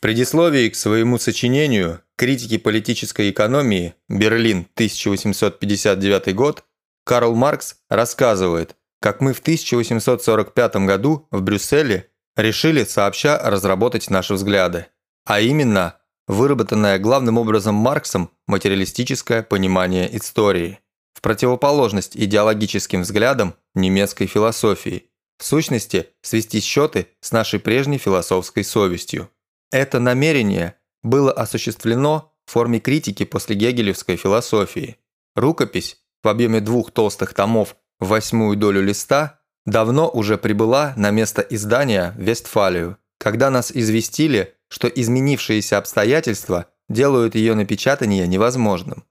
предисловии к своему сочинению «Критики политической экономии. Берлин, 1859 год» Карл Маркс рассказывает, как мы в 1845 году в Брюсселе решили сообща разработать наши взгляды, а именно выработанное главным образом Марксом материалистическое понимание истории, в противоположность идеологическим взглядам немецкой философии, в сущности, свести счеты с нашей прежней философской совестью. Это намерение было осуществлено в форме критики после гегелевской философии. Рукопись в объеме двух толстых томов в восьмую долю листа давно уже прибыла на место издания в Вестфалию, когда нас известили, что изменившиеся обстоятельства делают ее напечатание невозможным.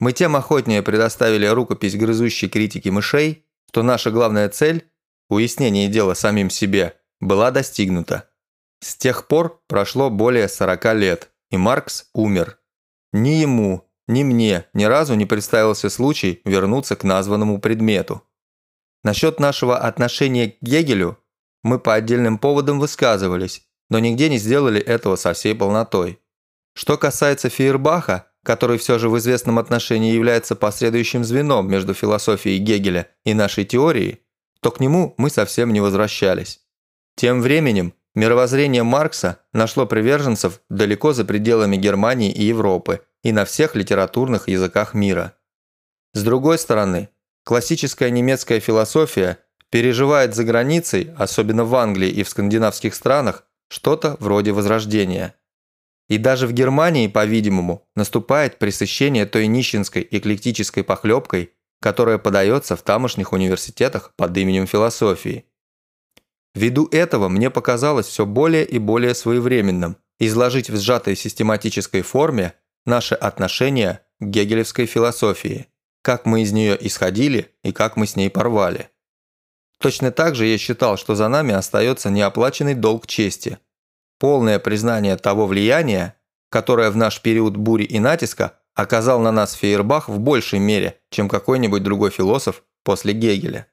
Мы тем охотнее предоставили рукопись грызущей критики мышей, что наша главная цель – уяснение дела самим себе – была достигнута. С тех пор прошло более 40 лет, и Маркс умер. Ни ему, ни мне ни разу не представился случай вернуться к названному предмету. Насчет нашего отношения к Гегелю мы по отдельным поводам высказывались, но нигде не сделали этого со всей полнотой. Что касается Фейербаха, который все же в известном отношении является последующим звеном между философией Гегеля и нашей теорией, то к нему мы совсем не возвращались. Тем временем мировоззрение Маркса нашло приверженцев далеко за пределами Германии и Европы и на всех литературных языках мира. С другой стороны, классическая немецкая философия переживает за границей, особенно в Англии и в скандинавских странах, что-то вроде возрождения. И даже в Германии, по-видимому, наступает пресыщение той нищенской эклектической похлебкой, которая подается в тамошних университетах под именем философии. Ввиду этого мне показалось все более и более своевременным изложить в сжатой систематической форме наше отношение к гегелевской философии, как мы из нее исходили и как мы с ней порвали. Точно так же я считал, что за нами остается неоплаченный долг чести, полное признание того влияния, которое в наш период бури и натиска оказал на нас Фейербах в большей мере, чем какой-нибудь другой философ после Гегеля.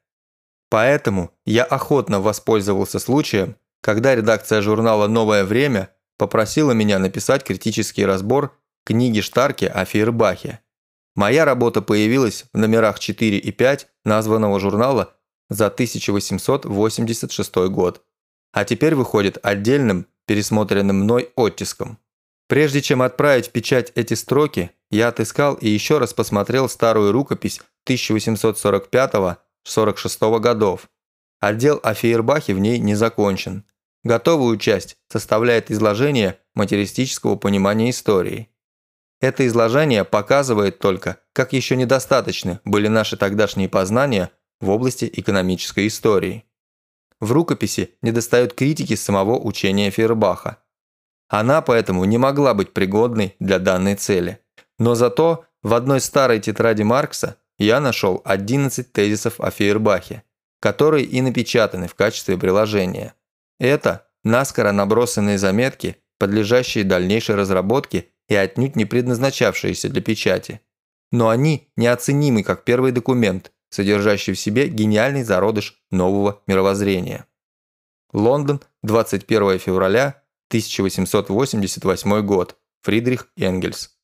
Поэтому я охотно воспользовался случаем, когда редакция журнала «Новое время» попросила меня написать критический разбор книги Штарки о Фейербахе. Моя работа появилась в номерах 4 и 5 названного журнала за 1886 год, а теперь выходит отдельным, пересмотренным мной оттиском. Прежде чем отправить в печать эти строки, я отыскал и еще раз посмотрел старую рукопись 1845 46 годов. Отдел о Фейербахе в ней не закончен. Готовую часть составляет изложение материалистического понимания истории. Это изложение показывает только, как еще недостаточны были наши тогдашние познания в области экономической истории. В рукописи недостают критики самого учения Фейербаха. Она поэтому не могла быть пригодной для данной цели. Но зато в одной старой тетради Маркса я нашел 11 тезисов о Фейербахе, которые и напечатаны в качестве приложения. Это наскоро набросанные заметки, подлежащие дальнейшей разработке и отнюдь не предназначавшиеся для печати. Но они неоценимы как первый документ, содержащий в себе гениальный зародыш нового мировоззрения. Лондон, 21 февраля 1888 год. Фридрих Энгельс.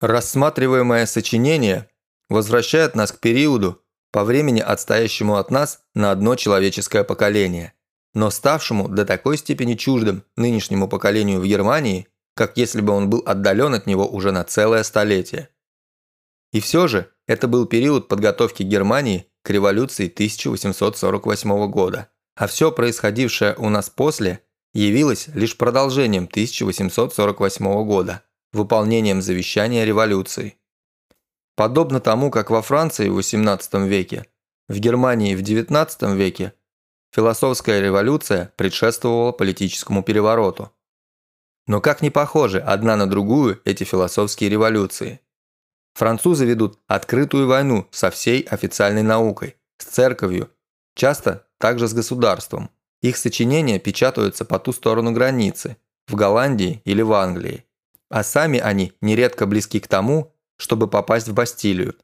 Рассматриваемое сочинение возвращает нас к периоду, по времени отстоящему от нас на одно человеческое поколение, но ставшему до такой степени чуждым нынешнему поколению в Германии, как если бы он был отдален от него уже на целое столетие. И все же это был период подготовки Германии к революции 1848 года, а все происходившее у нас после явилось лишь продолжением 1848 года, выполнением завещания революции. Подобно тому, как во Франции в XVIII веке, в Германии в XIX веке философская революция предшествовала политическому перевороту. Но как не похожи одна на другую эти философские революции? Французы ведут открытую войну со всей официальной наукой, с церковью, часто также с государством. Их сочинения печатаются по ту сторону границы, в Голландии или в Англии. А сами они нередко близки к тому, чтобы попасть в Бастилию.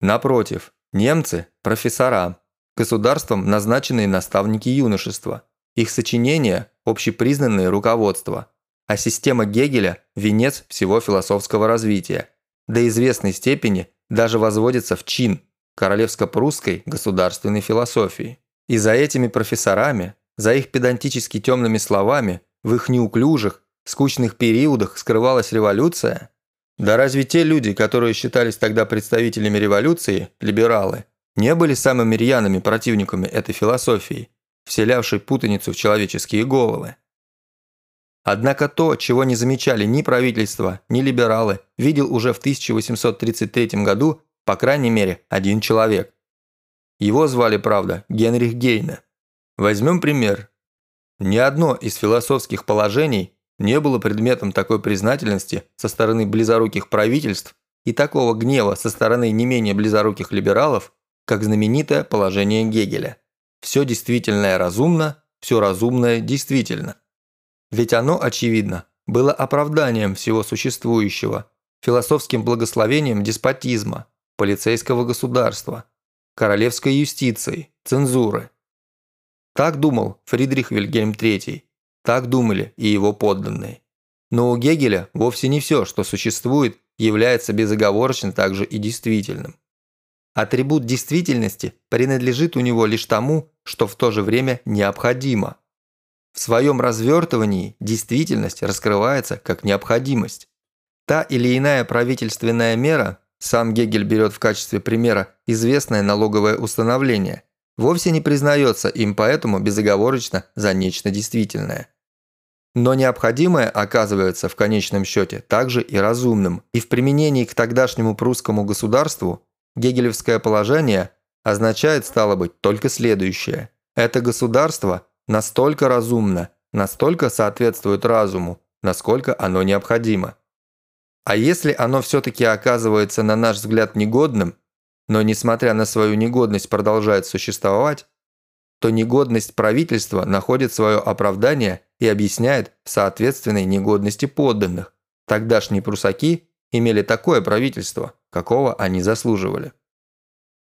Напротив, немцы – профессора, государством назначенные наставники юношества. Их сочинения – общепризнанные руководства, а система Гегеля – венец всего философского развития. До известной степени даже возводится в чин королевско-прусской государственной философии. И за этими профессорами, за их педантически темными словами, в их неуклюжих, скучных периодах скрывалась революция? Да разве те люди, которые считались тогда представителями революции, либералы, не были самыми рьяными противниками этой философии, вселявшей путаницу в человеческие головы? Однако то, чего не замечали ни правительство, ни либералы, видел уже в 1833 году, по крайней мере, один человек. Его звали, правда, Генрих Гейне. Возьмем пример. Ни одно из философских положений не было предметом такой признательности со стороны близоруких правительств и такого гнева со стороны не менее близоруких либералов, как знаменитое положение Гегеля. Все действительное разумно, все разумное действительно. Ведь оно, очевидно, было оправданием всего существующего, философским благословением деспотизма, полицейского государства, королевской юстиции, цензуры. Так думал Фридрих Вильгельм III, так думали и его подданные. Но у Гегеля вовсе не все, что существует, является безоговорочно также и действительным. Атрибут действительности принадлежит у него лишь тому, что в то же время необходимо. В своем развертывании действительность раскрывается как необходимость. Та или иная правительственная мера, сам Гегель берет в качестве примера известное налоговое установление, вовсе не признается им поэтому безоговорочно за нечто действительное. Но необходимое оказывается в конечном счете также и разумным, и в применении к тогдашнему прусскому государству гегелевское положение означает, стало быть, только следующее. Это государство настолько разумно, настолько соответствует разуму, насколько оно необходимо. А если оно все-таки оказывается, на наш взгляд, негодным, но, несмотря на свою негодность, продолжает существовать, то негодность правительства находит свое оправдание и объясняет в соответственной негодности подданных. Тогдашние прусаки имели такое правительство, какого они заслуживали.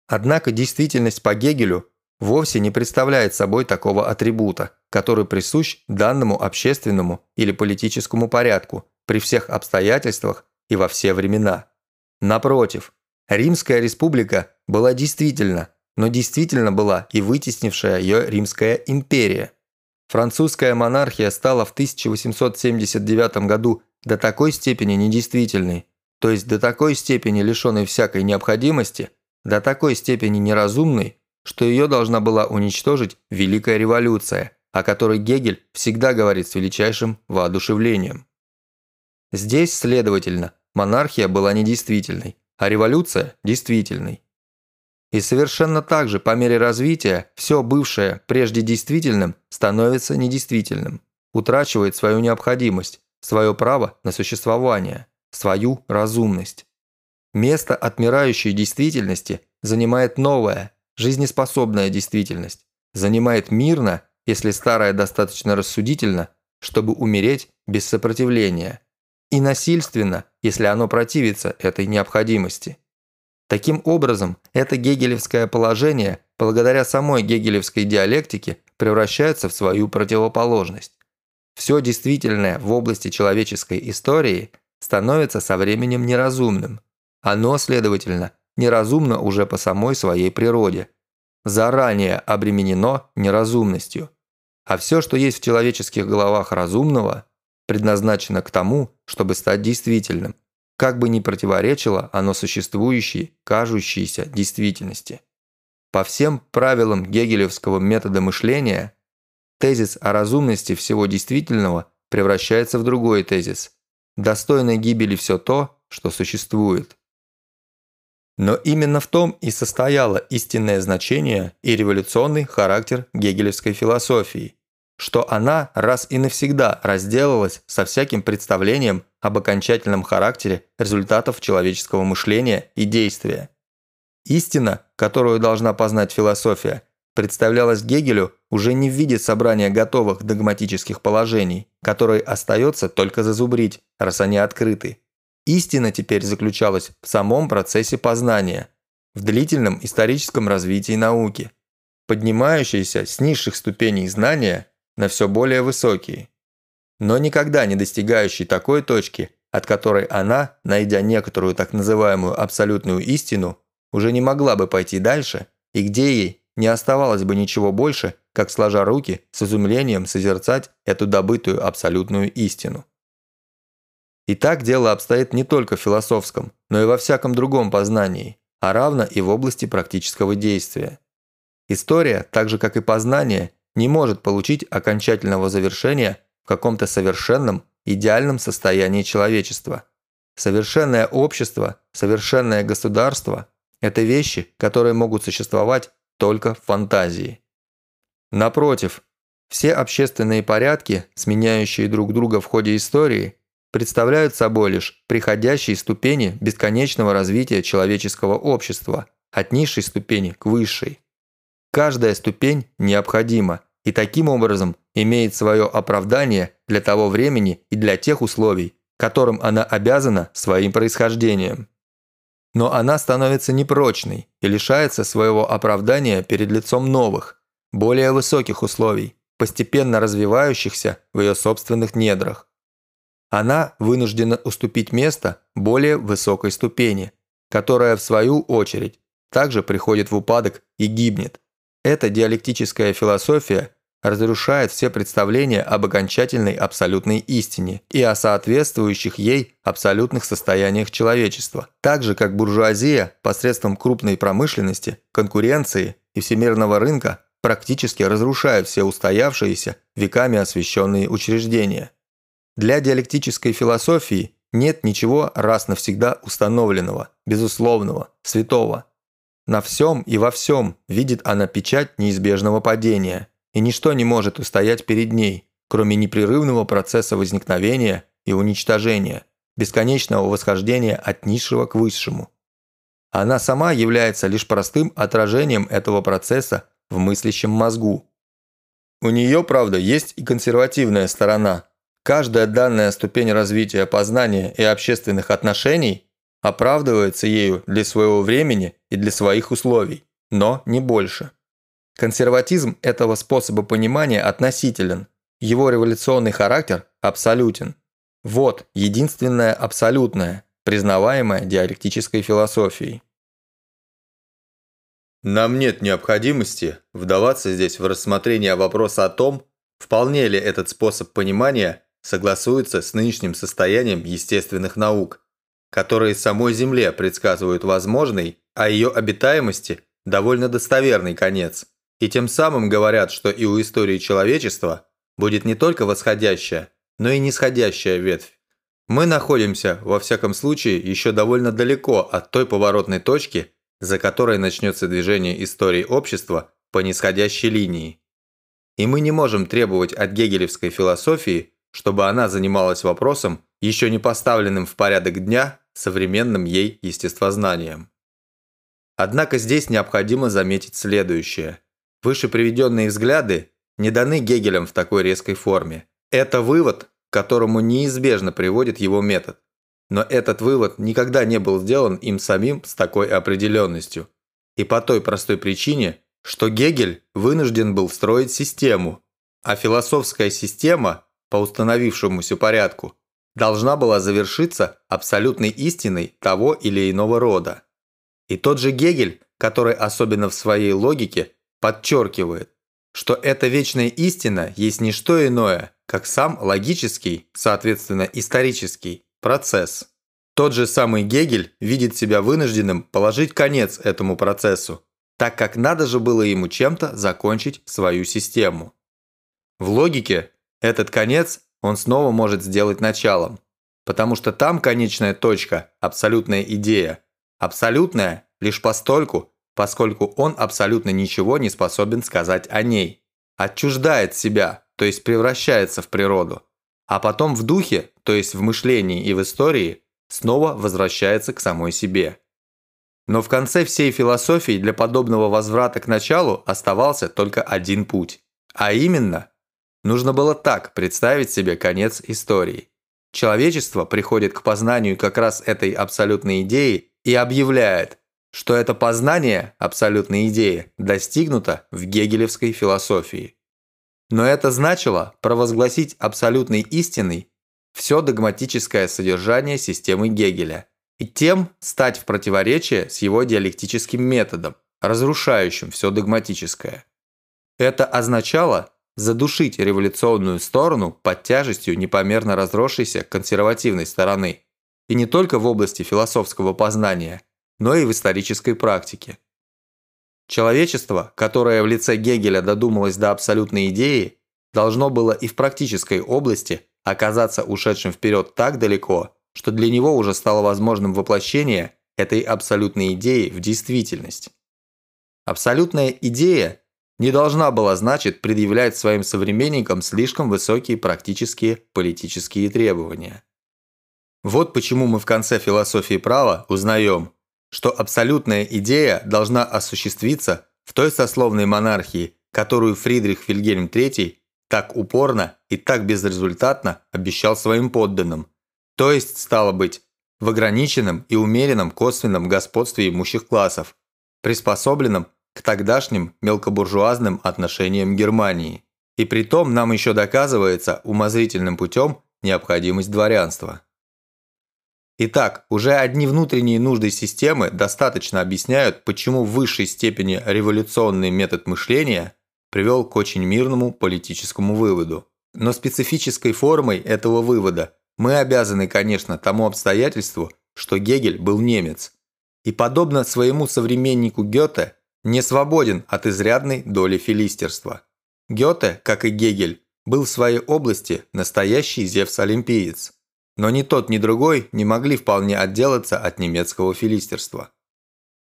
Однако действительность по Гегелю вовсе не представляет собой такого атрибута, который присущ данному общественному или политическому порядку при всех обстоятельствах и во все времена. Напротив, Римская республика была действительно но действительно была и вытеснившая ее Римская империя. Французская монархия стала в 1879 году до такой степени недействительной, то есть до такой степени лишенной всякой необходимости, до такой степени неразумной, что ее должна была уничтожить Великая революция, о которой Гегель всегда говорит с величайшим воодушевлением. Здесь, следовательно, монархия была недействительной, а революция – действительной. И совершенно так же по мере развития все бывшее прежде действительным становится недействительным, утрачивает свою необходимость, свое право на существование, свою разумность. Место отмирающей действительности занимает новая, жизнеспособная действительность, занимает мирно, если старая достаточно рассудительно, чтобы умереть без сопротивления, и насильственно, если оно противится этой необходимости. Таким образом, это гегелевское положение, благодаря самой гегелевской диалектике, превращается в свою противоположность. Все действительное в области человеческой истории становится со временем неразумным. Оно, следовательно, неразумно уже по самой своей природе. Заранее обременено неразумностью. А все, что есть в человеческих головах разумного, предназначено к тому, чтобы стать действительным – как бы ни противоречило оно существующей, кажущейся действительности. По всем правилам гегелевского метода мышления, тезис о разумности всего действительного превращается в другой тезис – достойной гибели все то, что существует. Но именно в том и состояло истинное значение и революционный характер гегелевской философии, что она раз и навсегда разделалась со всяким представлением об окончательном характере результатов человеческого мышления и действия. Истина, которую должна познать философия, представлялась Гегелю уже не в виде собрания готовых догматических положений, которые остается только зазубрить, раз они открыты. Истина теперь заключалась в самом процессе познания, в длительном историческом развитии науки. Поднимающаяся с низших ступеней знания на все более высокие. Но никогда не достигающий такой точки, от которой она, найдя некоторую так называемую абсолютную истину, уже не могла бы пойти дальше, и где ей не оставалось бы ничего больше, как сложа руки с изумлением созерцать эту добытую абсолютную истину. И так дело обстоит не только в философском, но и во всяком другом познании, а равно и в области практического действия. История, так же как и познание, не может получить окончательного завершения в каком-то совершенном, идеальном состоянии человечества. Совершенное общество, совершенное государство – это вещи, которые могут существовать только в фантазии. Напротив, все общественные порядки, сменяющие друг друга в ходе истории, представляют собой лишь приходящие ступени бесконечного развития человеческого общества от низшей ступени к высшей. Каждая ступень необходима и таким образом имеет свое оправдание для того времени и для тех условий, которым она обязана своим происхождением. Но она становится непрочной и лишается своего оправдания перед лицом новых, более высоких условий, постепенно развивающихся в ее собственных недрах. Она вынуждена уступить место более высокой ступени, которая в свою очередь также приходит в упадок и гибнет. Эта диалектическая философия разрушает все представления об окончательной абсолютной истине и о соответствующих ей абсолютных состояниях человечества, так же как буржуазия посредством крупной промышленности, конкуренции и всемирного рынка практически разрушает все устоявшиеся веками освященные учреждения. Для диалектической философии нет ничего раз навсегда установленного, безусловного, святого. На всем и во всем видит она печать неизбежного падения, и ничто не может устоять перед ней, кроме непрерывного процесса возникновения и уничтожения, бесконечного восхождения от низшего к высшему. Она сама является лишь простым отражением этого процесса в мыслящем мозгу. У нее, правда, есть и консервативная сторона. Каждая данная ступень развития познания и общественных отношений оправдывается ею для своего времени и для своих условий, но не больше. Консерватизм этого способа понимания относителен, его революционный характер абсолютен. Вот единственное абсолютное, признаваемое диалектической философией. Нам нет необходимости вдаваться здесь в рассмотрение вопроса о том, вполне ли этот способ понимания согласуется с нынешним состоянием естественных наук, которые самой Земле предсказывают возможный, а ее обитаемости довольно достоверный конец, и тем самым говорят, что и у истории человечества будет не только восходящая, но и нисходящая ветвь. Мы находимся, во всяком случае, еще довольно далеко от той поворотной точки, за которой начнется движение истории общества по нисходящей линии. И мы не можем требовать от гегелевской философии, чтобы она занималась вопросом, еще не поставленным в порядок дня современным ей естествознанием. Однако здесь необходимо заметить следующее. Выше приведенные взгляды не даны Гегелем в такой резкой форме. Это вывод, к которому неизбежно приводит его метод. Но этот вывод никогда не был сделан им самим с такой определенностью. И по той простой причине, что Гегель вынужден был строить систему, а философская система, по установившемуся порядку, должна была завершиться абсолютной истиной того или иного рода. И тот же Гегель, который особенно в своей логике подчеркивает, что эта вечная истина есть не что иное, как сам логический, соответственно исторический, процесс. Тот же самый Гегель видит себя вынужденным положить конец этому процессу, так как надо же было ему чем-то закончить свою систему. В логике этот конец он снова может сделать началом. Потому что там конечная точка – абсолютная идея. Абсолютная лишь постольку, поскольку он абсолютно ничего не способен сказать о ней. Отчуждает себя, то есть превращается в природу. А потом в духе, то есть в мышлении и в истории, снова возвращается к самой себе. Но в конце всей философии для подобного возврата к началу оставался только один путь. А именно Нужно было так представить себе конец истории. Человечество приходит к познанию как раз этой абсолютной идеи и объявляет, что это познание абсолютной идеи достигнуто в гегелевской философии. Но это значило провозгласить абсолютной истиной все догматическое содержание системы Гегеля и тем стать в противоречие с его диалектическим методом, разрушающим все догматическое. Это означало задушить революционную сторону под тяжестью непомерно разросшейся консервативной стороны, и не только в области философского познания, но и в исторической практике. Человечество, которое в лице Гегеля додумалось до абсолютной идеи, должно было и в практической области оказаться ушедшим вперед так далеко, что для него уже стало возможным воплощение этой абсолютной идеи в действительность. Абсолютная идея не должна была, значит, предъявлять своим современникам слишком высокие практические политические требования. Вот почему мы в конце философии права узнаем, что абсолютная идея должна осуществиться в той сословной монархии, которую Фридрих Вильгельм III так упорно и так безрезультатно обещал своим подданным, то есть, стало быть, в ограниченном и умеренном косвенном господстве имущих классов, приспособленном к тогдашним мелкобуржуазным отношениям Германии. И при том нам еще доказывается умозрительным путем необходимость дворянства. Итак, уже одни внутренние нужды системы достаточно объясняют, почему в высшей степени революционный метод мышления привел к очень мирному политическому выводу. Но специфической формой этого вывода мы обязаны, конечно, тому обстоятельству, что Гегель был немец. И подобно своему современнику Гёте, не свободен от изрядной доли филистерства. Гёте, как и Гегель, был в своей области настоящий Зевс-олимпиец. Но ни тот, ни другой не могли вполне отделаться от немецкого филистерства.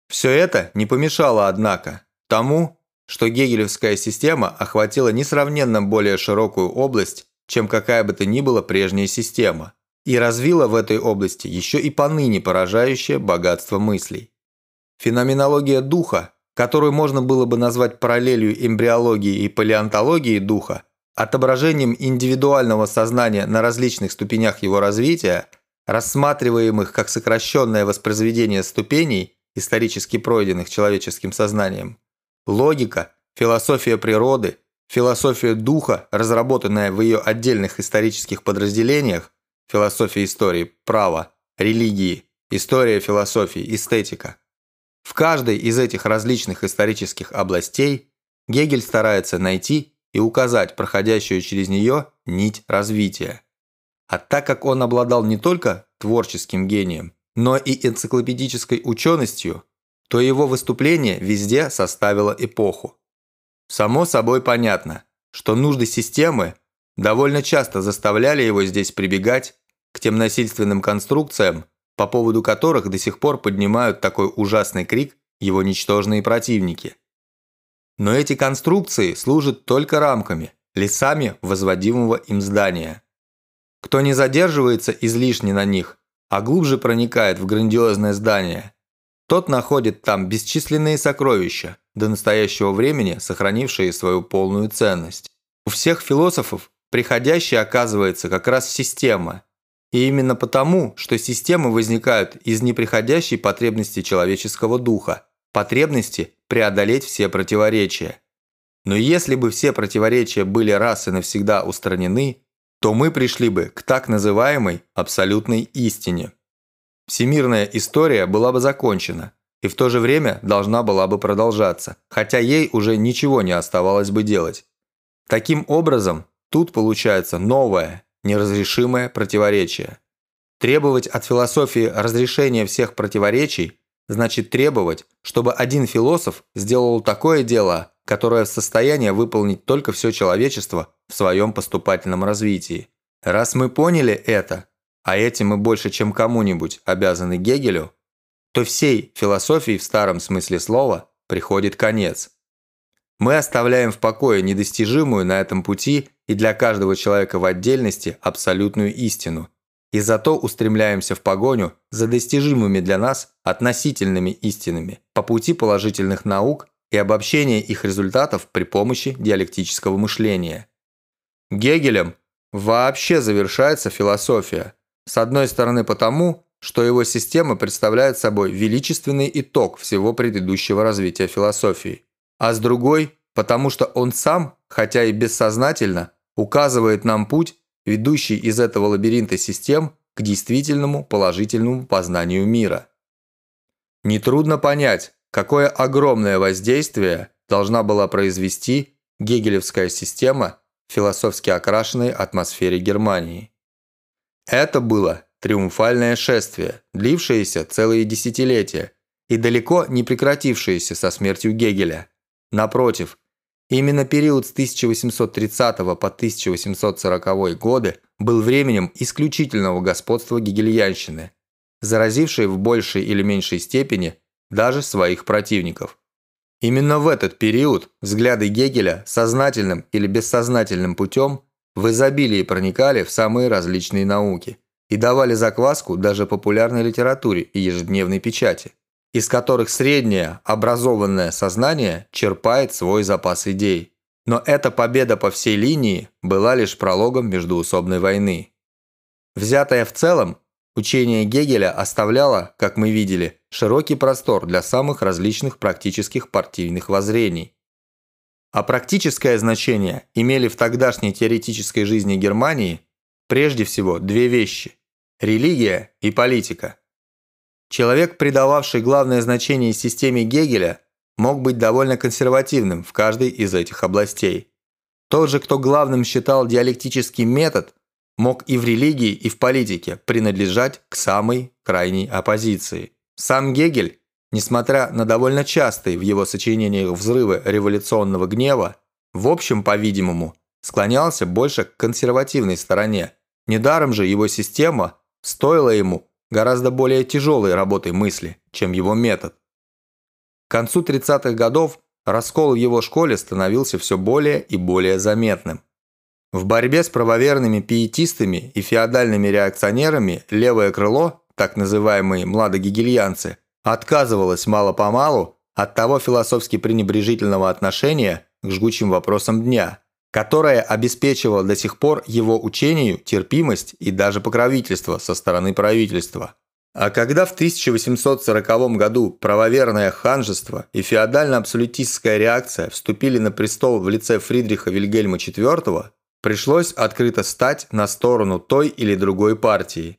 Все это не помешало, однако, тому, что гегелевская система охватила несравненно более широкую область, чем какая бы то ни была прежняя система, и развила в этой области еще и поныне поражающее богатство мыслей. Феноменология духа которую можно было бы назвать параллелью эмбриологии и палеонтологии духа, отображением индивидуального сознания на различных ступенях его развития, рассматриваемых как сокращенное воспроизведение ступеней, исторически пройденных человеческим сознанием, логика, философия природы, философия духа, разработанная в ее отдельных исторических подразделениях, философия истории, право, религии, история философии, эстетика, в каждой из этих различных исторических областей Гегель старается найти и указать проходящую через нее нить развития. А так как он обладал не только творческим гением, но и энциклопедической ученостью, то его выступление везде составило эпоху. Само собой понятно, что нужды системы довольно часто заставляли его здесь прибегать к тем насильственным конструкциям, по поводу которых до сих пор поднимают такой ужасный крик его ничтожные противники. Но эти конструкции служат только рамками, лесами возводимого им здания. Кто не задерживается излишне на них, а глубже проникает в грандиозное здание, тот находит там бесчисленные сокровища, до настоящего времени сохранившие свою полную ценность. У всех философов приходящей оказывается как раз система – и именно потому, что системы возникают из неприходящей потребности человеческого духа, потребности преодолеть все противоречия. Но если бы все противоречия были раз и навсегда устранены, то мы пришли бы к так называемой абсолютной истине. Всемирная история была бы закончена, и в то же время должна была бы продолжаться, хотя ей уже ничего не оставалось бы делать. Таким образом, тут получается новая, неразрешимое противоречие. Требовать от философии разрешения всех противоречий значит требовать, чтобы один философ сделал такое дело, которое в состоянии выполнить только все человечество в своем поступательном развитии. Раз мы поняли это, а этим мы больше, чем кому-нибудь обязаны Гегелю, то всей философии в старом смысле слова приходит конец. Мы оставляем в покое недостижимую на этом пути и для каждого человека в отдельности абсолютную истину. И зато устремляемся в погоню за достижимыми для нас относительными истинами по пути положительных наук и обобщения их результатов при помощи диалектического мышления. Гегелем вообще завершается философия. С одной стороны потому, что его система представляет собой величественный итог всего предыдущего развития философии, а с другой – потому что он сам хотя и бессознательно, указывает нам путь, ведущий из этого лабиринта систем к действительному положительному познанию мира. Нетрудно понять, какое огромное воздействие должна была произвести гегелевская система в философски окрашенной атмосфере Германии. Это было триумфальное шествие, длившееся целые десятилетия и далеко не прекратившееся со смертью Гегеля. Напротив, именно период с 1830 по 1840 годы был временем исключительного господства гегельянщины, заразившей в большей или меньшей степени даже своих противников. Именно в этот период взгляды Гегеля сознательным или бессознательным путем в изобилии проникали в самые различные науки и давали закваску даже популярной литературе и ежедневной печати, из которых среднее образованное сознание черпает свой запас идей. Но эта победа по всей линии была лишь прологом междуусобной войны. Взятая в целом, Учение Гегеля оставляло, как мы видели, широкий простор для самых различных практических партийных воззрений. А практическое значение имели в тогдашней теоретической жизни Германии прежде всего две вещи – религия и политика. Человек, придававший главное значение системе Гегеля, мог быть довольно консервативным в каждой из этих областей. Тот же, кто главным считал диалектический метод – мог и в религии, и в политике принадлежать к самой крайней оппозиции. Сам Гегель, несмотря на довольно частые в его сочинениях взрывы революционного гнева, в общем, по-видимому, склонялся больше к консервативной стороне. Недаром же его система стоила ему гораздо более тяжелой работы мысли, чем его метод. К концу 30-х годов раскол в его школе становился все более и более заметным. В борьбе с правоверными пиетистами и феодальными реакционерами левое крыло, так называемые младогегельянцы, отказывалось мало-помалу от того философски пренебрежительного отношения к жгучим вопросам дня, которое обеспечивало до сих пор его учению терпимость и даже покровительство со стороны правительства. А когда в 1840 году правоверное ханжество и феодально-абсолютистская реакция вступили на престол в лице Фридриха Вильгельма IV, Пришлось открыто стать на сторону той или другой партии.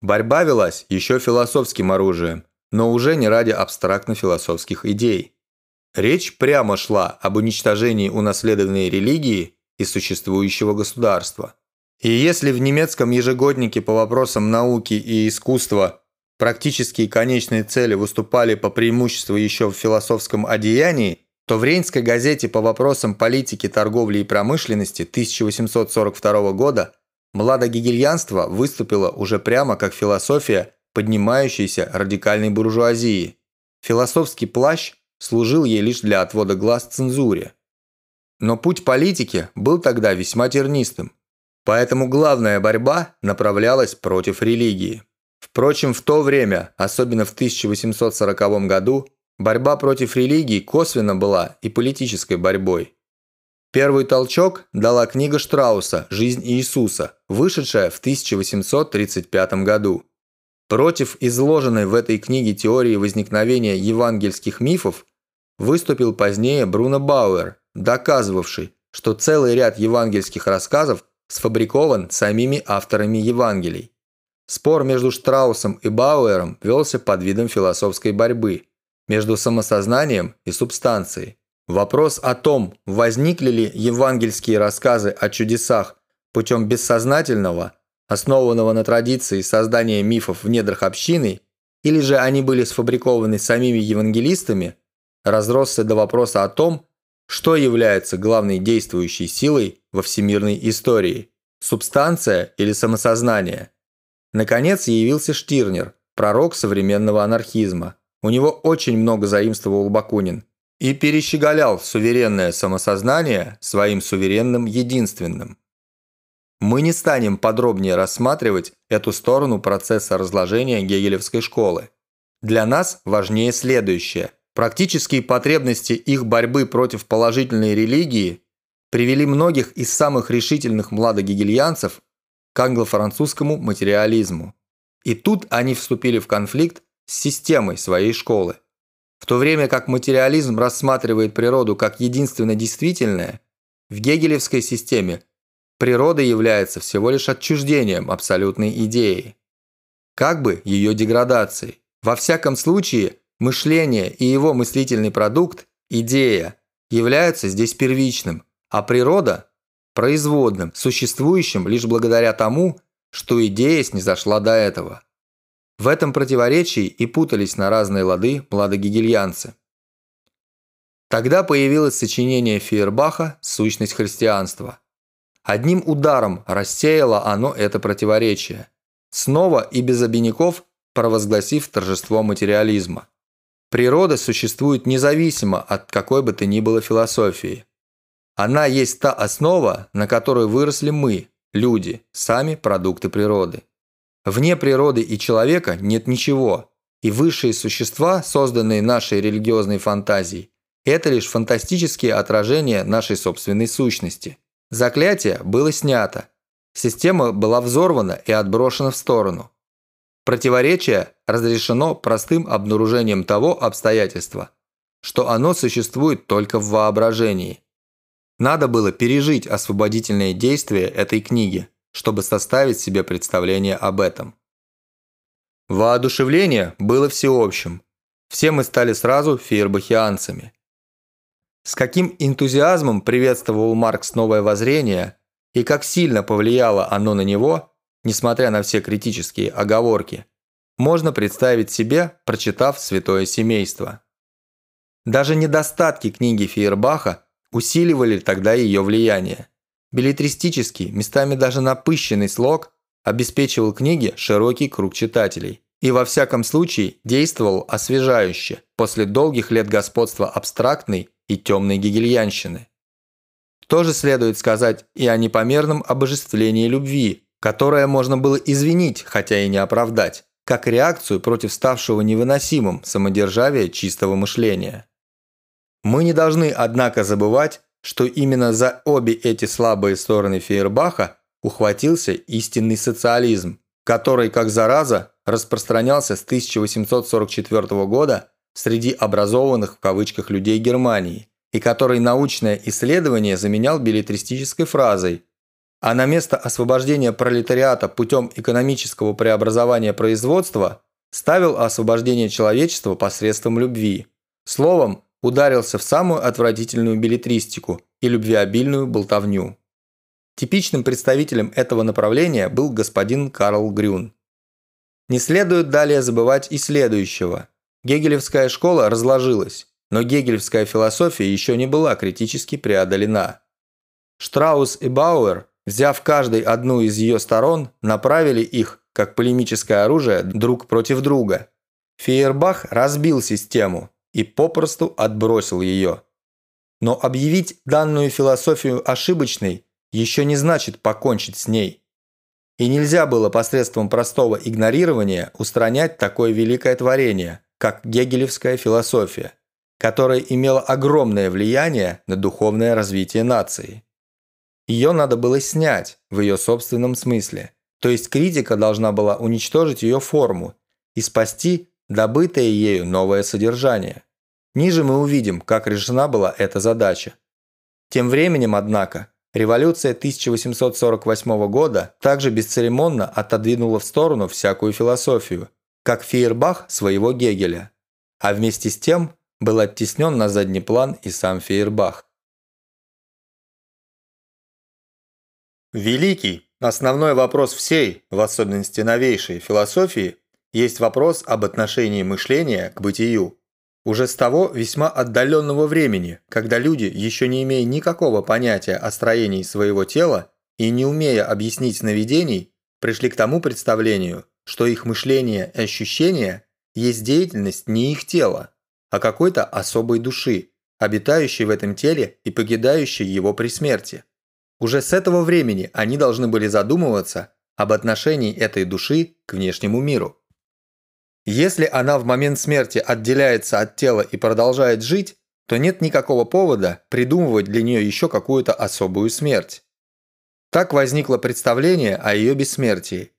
Борьба велась еще философским оружием, но уже не ради абстрактно-философских идей. Речь прямо шла об уничтожении унаследованной религии и существующего государства. И если в немецком ежегоднике по вопросам науки и искусства практические конечные цели выступали по преимуществу еще в философском одеянии, то в Рейнской газете по вопросам политики, торговли и промышленности 1842 года младогегельянство выступило уже прямо как философия поднимающейся радикальной буржуазии. Философский плащ служил ей лишь для отвода глаз цензуре. Но путь политики был тогда весьма тернистым, поэтому главная борьба направлялась против религии. Впрочем, в то время, особенно в 1840 году, Борьба против религии косвенно была и политической борьбой. Первый толчок дала книга Штрауса «Жизнь Иисуса», вышедшая в 1835 году. Против изложенной в этой книге теории возникновения евангельских мифов выступил позднее Бруно Бауэр, доказывавший, что целый ряд евангельских рассказов сфабрикован самими авторами Евангелий. Спор между Штраусом и Бауэром велся под видом философской борьбы – между самосознанием и субстанцией. Вопрос о том, возникли ли евангельские рассказы о чудесах путем бессознательного, основанного на традиции создания мифов в недрах общины, или же они были сфабрикованы самими евангелистами, разросся до вопроса о том, что является главной действующей силой во всемирной истории – субстанция или самосознание. Наконец явился Штирнер, пророк современного анархизма – у него очень много заимствовал Бакунин. И перещеголял суверенное самосознание своим суверенным единственным. Мы не станем подробнее рассматривать эту сторону процесса разложения гегелевской школы. Для нас важнее следующее. Практические потребности их борьбы против положительной религии привели многих из самых решительных младогегельянцев к англо-французскому материализму. И тут они вступили в конфликт с системой своей школы. В то время как материализм рассматривает природу как единственно действительное, В гегелевской системе природа является всего лишь отчуждением абсолютной идеи. Как бы ее деградацией. Во всяком случае, мышление и его мыслительный продукт, идея, являются здесь первичным, а природа – производным, существующим лишь благодаря тому, что идея снизошла до этого. В этом противоречии и путались на разные лады младогегельянцы. Тогда появилось сочинение Фейербаха «Сущность христианства». Одним ударом рассеяло оно это противоречие, снова и без обиняков провозгласив торжество материализма. Природа существует независимо от какой бы то ни было философии. Она есть та основа, на которой выросли мы, люди, сами продукты природы. Вне природы и человека нет ничего, и высшие существа, созданные нашей религиозной фантазией, это лишь фантастические отражения нашей собственной сущности. Заклятие было снято. Система была взорвана и отброшена в сторону. Противоречие разрешено простым обнаружением того обстоятельства, что оно существует только в воображении. Надо было пережить освободительные действия этой книги, чтобы составить себе представление об этом. Воодушевление было всеобщим. Все мы стали сразу фейербахианцами. С каким энтузиазмом приветствовал Маркс новое воззрение и как сильно повлияло оно на него, несмотря на все критические оговорки, можно представить себе, прочитав «Святое семейство». Даже недостатки книги Фейербаха усиливали тогда ее влияние. Билетристический, местами даже напыщенный слог обеспечивал книге широкий круг читателей и во всяком случае действовал освежающе после долгих лет господства абстрактной и темной гегельянщины. Тоже следует сказать и о непомерном обожествлении любви, которое можно было извинить, хотя и не оправдать, как реакцию против ставшего невыносимым самодержавия чистого мышления. Мы не должны, однако, забывать, что именно за обе эти слабые стороны Фейербаха ухватился истинный социализм, который, как зараза, распространялся с 1844 года среди образованных в кавычках людей Германии, и который научное исследование заменял билетристической фразой, а на место освобождения пролетариата путем экономического преобразования производства ставил освобождение человечества посредством любви. Словом, ударился в самую отвратительную билетристику и любвеобильную болтовню. Типичным представителем этого направления был господин Карл Грюн. Не следует далее забывать и следующего. Гегелевская школа разложилась, но гегелевская философия еще не была критически преодолена. Штраус и Бауэр, взяв каждой одну из ее сторон, направили их, как полемическое оружие, друг против друга. Фейербах разбил систему, и попросту отбросил ее. Но объявить данную философию ошибочной еще не значит покончить с ней. И нельзя было посредством простого игнорирования устранять такое великое творение, как гегелевская философия, которая имела огромное влияние на духовное развитие нации. Ее надо было снять в ее собственном смысле, то есть критика должна была уничтожить ее форму и спасти добытое ею новое содержание. Ниже мы увидим, как решена была эта задача. Тем временем, однако, революция 1848 года также бесцеремонно отодвинула в сторону всякую философию, как Фейербах своего Гегеля, а вместе с тем был оттеснен на задний план и сам Фейербах. Великий, основной вопрос всей, в особенности новейшей философии, есть вопрос об отношении мышления к бытию. Уже с того весьма отдаленного времени, когда люди, еще не имея никакого понятия о строении своего тела и не умея объяснить сновидений, пришли к тому представлению, что их мышление и ощущения есть деятельность не их тела, а какой-то особой души, обитающей в этом теле и покидающей его при смерти. Уже с этого времени они должны были задумываться об отношении этой души к внешнему миру. Если она в момент смерти отделяется от тела и продолжает жить, то нет никакого повода придумывать для нее еще какую-то особую смерть. Так возникло представление о ее бессмертии,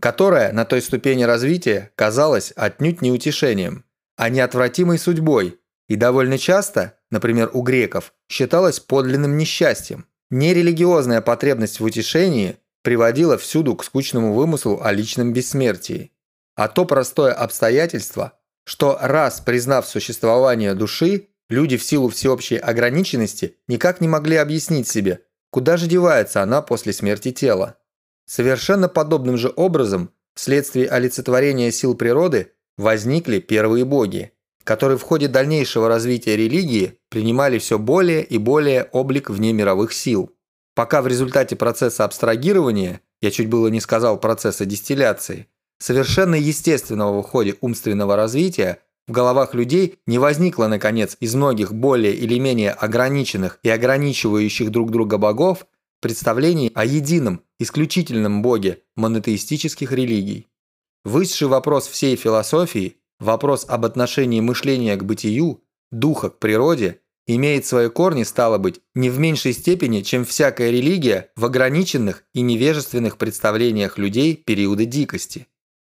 которое на той ступени развития казалось отнюдь не утешением, а неотвратимой судьбой и довольно часто, например, у греков, считалось подлинным несчастьем. Нерелигиозная потребность в утешении приводила всюду к скучному вымыслу о личном бессмертии. А то простое обстоятельство, что раз признав существование души, люди в силу всеобщей ограниченности никак не могли объяснить себе, куда же девается она после смерти тела. Совершенно подобным же образом, вследствие олицетворения сил природы, возникли первые боги, которые в ходе дальнейшего развития религии принимали все более и более облик внемировых сил. Пока в результате процесса абстрагирования, я чуть было не сказал процесса дистилляции, совершенно естественного в ходе умственного развития, в головах людей не возникло, наконец, из многих более или менее ограниченных и ограничивающих друг друга богов представлений о едином, исключительном боге монотеистических религий. Высший вопрос всей философии, вопрос об отношении мышления к бытию, духа к природе, имеет свои корни, стало быть, не в меньшей степени, чем всякая религия в ограниченных и невежественных представлениях людей периода дикости.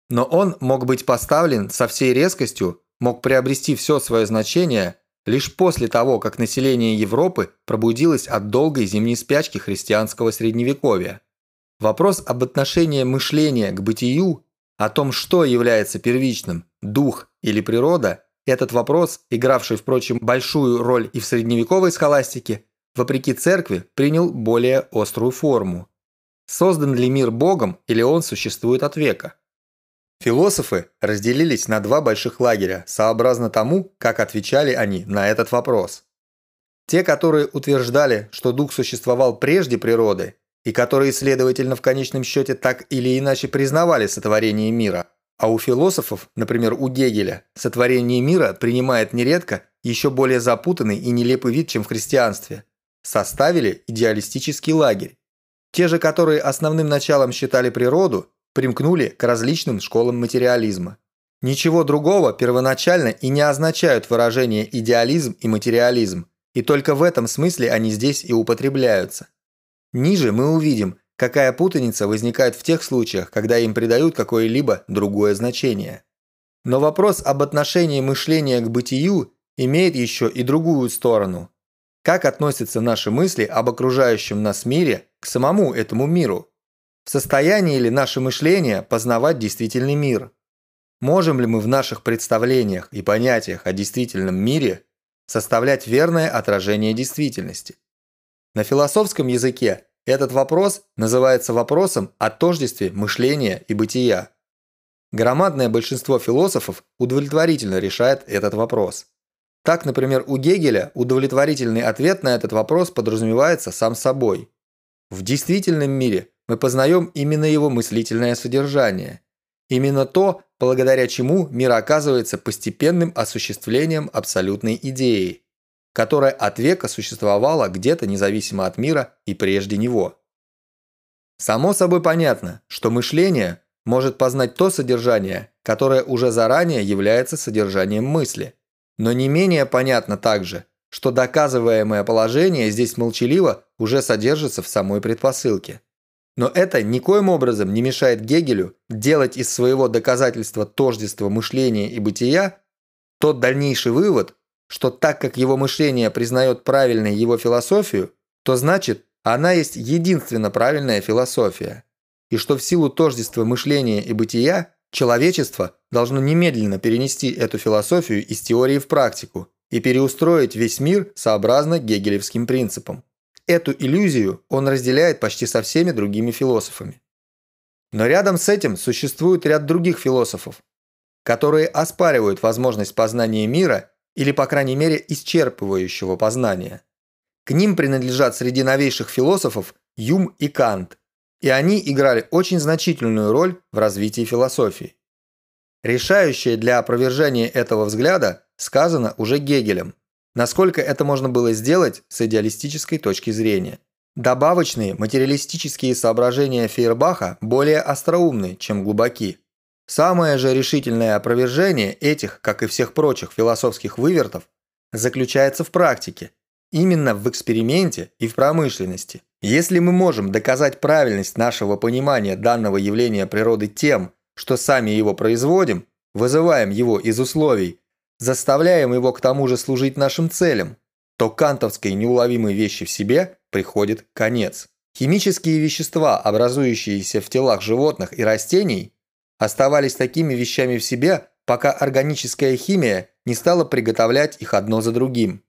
Но он мог быть поставлен со всей резкостью, мог приобрести все свое значение лишь после того, как население Европы пробудилось от долгой зимней спячки христианского средневековья. Вопрос об отношении мышления к бытию, о том, что является первичным – дух или природа, этот вопрос, игравший, впрочем, большую роль и в средневековой схоластике, вопреки церкви, принял более острую форму. Создан ли мир Богом или он существует от века? Философы разделились на два больших лагеря, сообразно тому, как отвечали они на этот вопрос. Те, которые утверждали, что дух существовал прежде природы, и которые, следовательно, в конечном счете так или иначе признавали сотворение мира, а у философов, например, у Гегеля, сотворение мира принимает нередко еще более запутанный и нелепый вид, чем в христианстве. Составили идеалистический лагерь. Те же, которые основным началом считали природу, примкнули к различным школам материализма. Ничего другого первоначально и не означают выражения идеализм и материализм, и только в этом смысле они здесь и употребляются. Ниже мы увидим, какая путаница возникает в тех случаях, когда им придают какое-либо другое значение. Но вопрос об отношении мышления к бытию имеет еще и другую сторону. Как относятся наши мысли об окружающем нас мире к самому этому миру? В состоянии ли наше мышление познавать действительный мир? Можем ли мы в наших представлениях и понятиях о действительном мире составлять верное отражение действительности? На философском языке этот вопрос называется вопросом о тождестве мышления и бытия. Громадное большинство философов удовлетворительно решает этот вопрос. Так, например, у Гегеля удовлетворительный ответ на этот вопрос подразумевается сам собой. В действительном мире мы познаем именно его мыслительное содержание. Именно то, благодаря чему мир оказывается постепенным осуществлением абсолютной идеи которая от века существовала где-то независимо от мира и прежде него. Само собой понятно, что мышление может познать то содержание, которое уже заранее является содержанием мысли. Но не менее понятно также, что доказываемое положение здесь молчаливо уже содержится в самой предпосылке. Но это никоим образом не мешает Гегелю делать из своего доказательства тождества мышления и бытия тот дальнейший вывод, что так как его мышление признает правильной его философию, то значит, она есть единственно правильная философия. И что в силу тождества мышления и бытия, человечество должно немедленно перенести эту философию из теории в практику и переустроить весь мир сообразно гегелевским принципам. Эту иллюзию он разделяет почти со всеми другими философами. Но рядом с этим существует ряд других философов, которые оспаривают возможность познания мира или, по крайней мере, исчерпывающего познания. К ним принадлежат среди новейших философов Юм и Кант, и они играли очень значительную роль в развитии философии. Решающее для опровержения этого взгляда сказано уже Гегелем, насколько это можно было сделать с идеалистической точки зрения. Добавочные материалистические соображения Фейербаха более остроумны, чем глубоки. Самое же решительное опровержение этих, как и всех прочих философских вывертов, заключается в практике, именно в эксперименте и в промышленности. Если мы можем доказать правильность нашего понимания данного явления природы тем, что сами его производим, вызываем его из условий, заставляем его к тому же служить нашим целям, то кантовской неуловимой вещи в себе приходит конец. Химические вещества, образующиеся в телах животных и растений, оставались такими вещами в себе, пока органическая химия не стала приготовлять их одно за другим.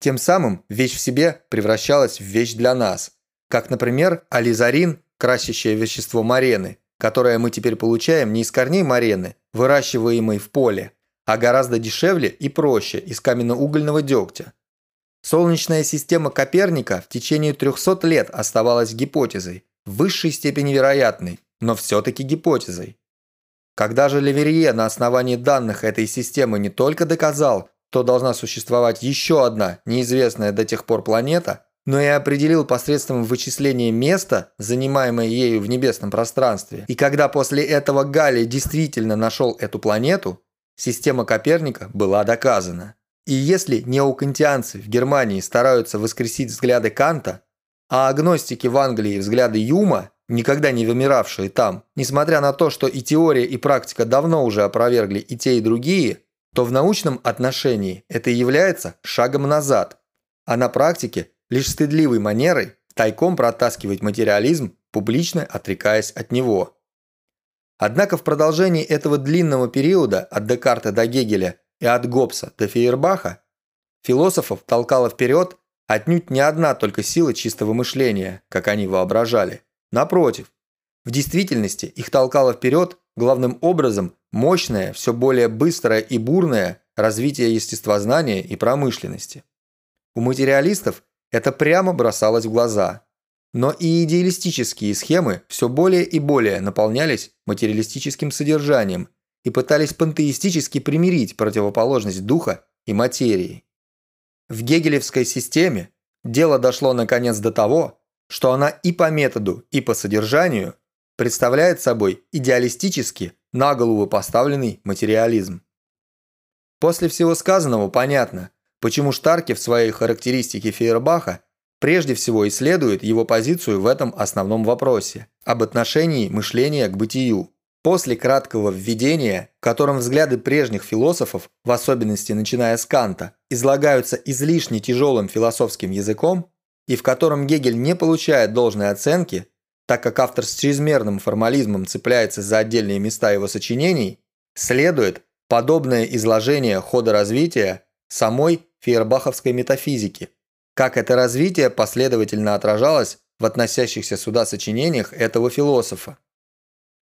Тем самым вещь в себе превращалась в вещь для нас, как, например, ализарин, красящее вещество марены, которое мы теперь получаем не из корней марены, выращиваемой в поле, а гораздо дешевле и проще из каменноугольного дегтя. Солнечная система Коперника в течение 300 лет оставалась гипотезой, в высшей степени вероятной, но все-таки гипотезой. Когда же Леверье на основании данных этой системы не только доказал, что должна существовать еще одна неизвестная до тех пор планета, но и определил посредством вычисления места, занимаемое ею в небесном пространстве, и когда после этого Галлий действительно нашел эту планету, система Коперника была доказана. И если неокантианцы в Германии стараются воскресить взгляды Канта, а агностики в Англии взгляды Юма, никогда не вымиравшие там, несмотря на то, что и теория, и практика давно уже опровергли и те, и другие, то в научном отношении это является шагом назад, а на практике лишь стыдливой манерой тайком протаскивать материализм, публично отрекаясь от него. Однако в продолжении этого длинного периода от Декарта до Гегеля и от Гоббса до Фейербаха философов толкала вперед отнюдь не одна только сила чистого мышления, как они воображали. Напротив, в действительности их толкало вперед главным образом мощное, все более быстрое и бурное развитие естествознания и промышленности. У материалистов это прямо бросалось в глаза. Но и идеалистические схемы все более и более наполнялись материалистическим содержанием и пытались пантеистически примирить противоположность духа и материи. В гегелевской системе дело дошло наконец до того, что она и по методу, и по содержанию представляет собой идеалистически на голову поставленный материализм. После всего сказанного понятно, почему Штарки в своей характеристике Фейербаха прежде всего исследует его позицию в этом основном вопросе – об отношении мышления к бытию. После краткого введения, в котором взгляды прежних философов, в особенности начиная с Канта, излагаются излишне тяжелым философским языком, и в котором Гегель не получает должной оценки, так как автор с чрезмерным формализмом цепляется за отдельные места его сочинений, следует подобное изложение хода развития самой фейербаховской метафизики, как это развитие последовательно отражалось в относящихся сюда сочинениях этого философа.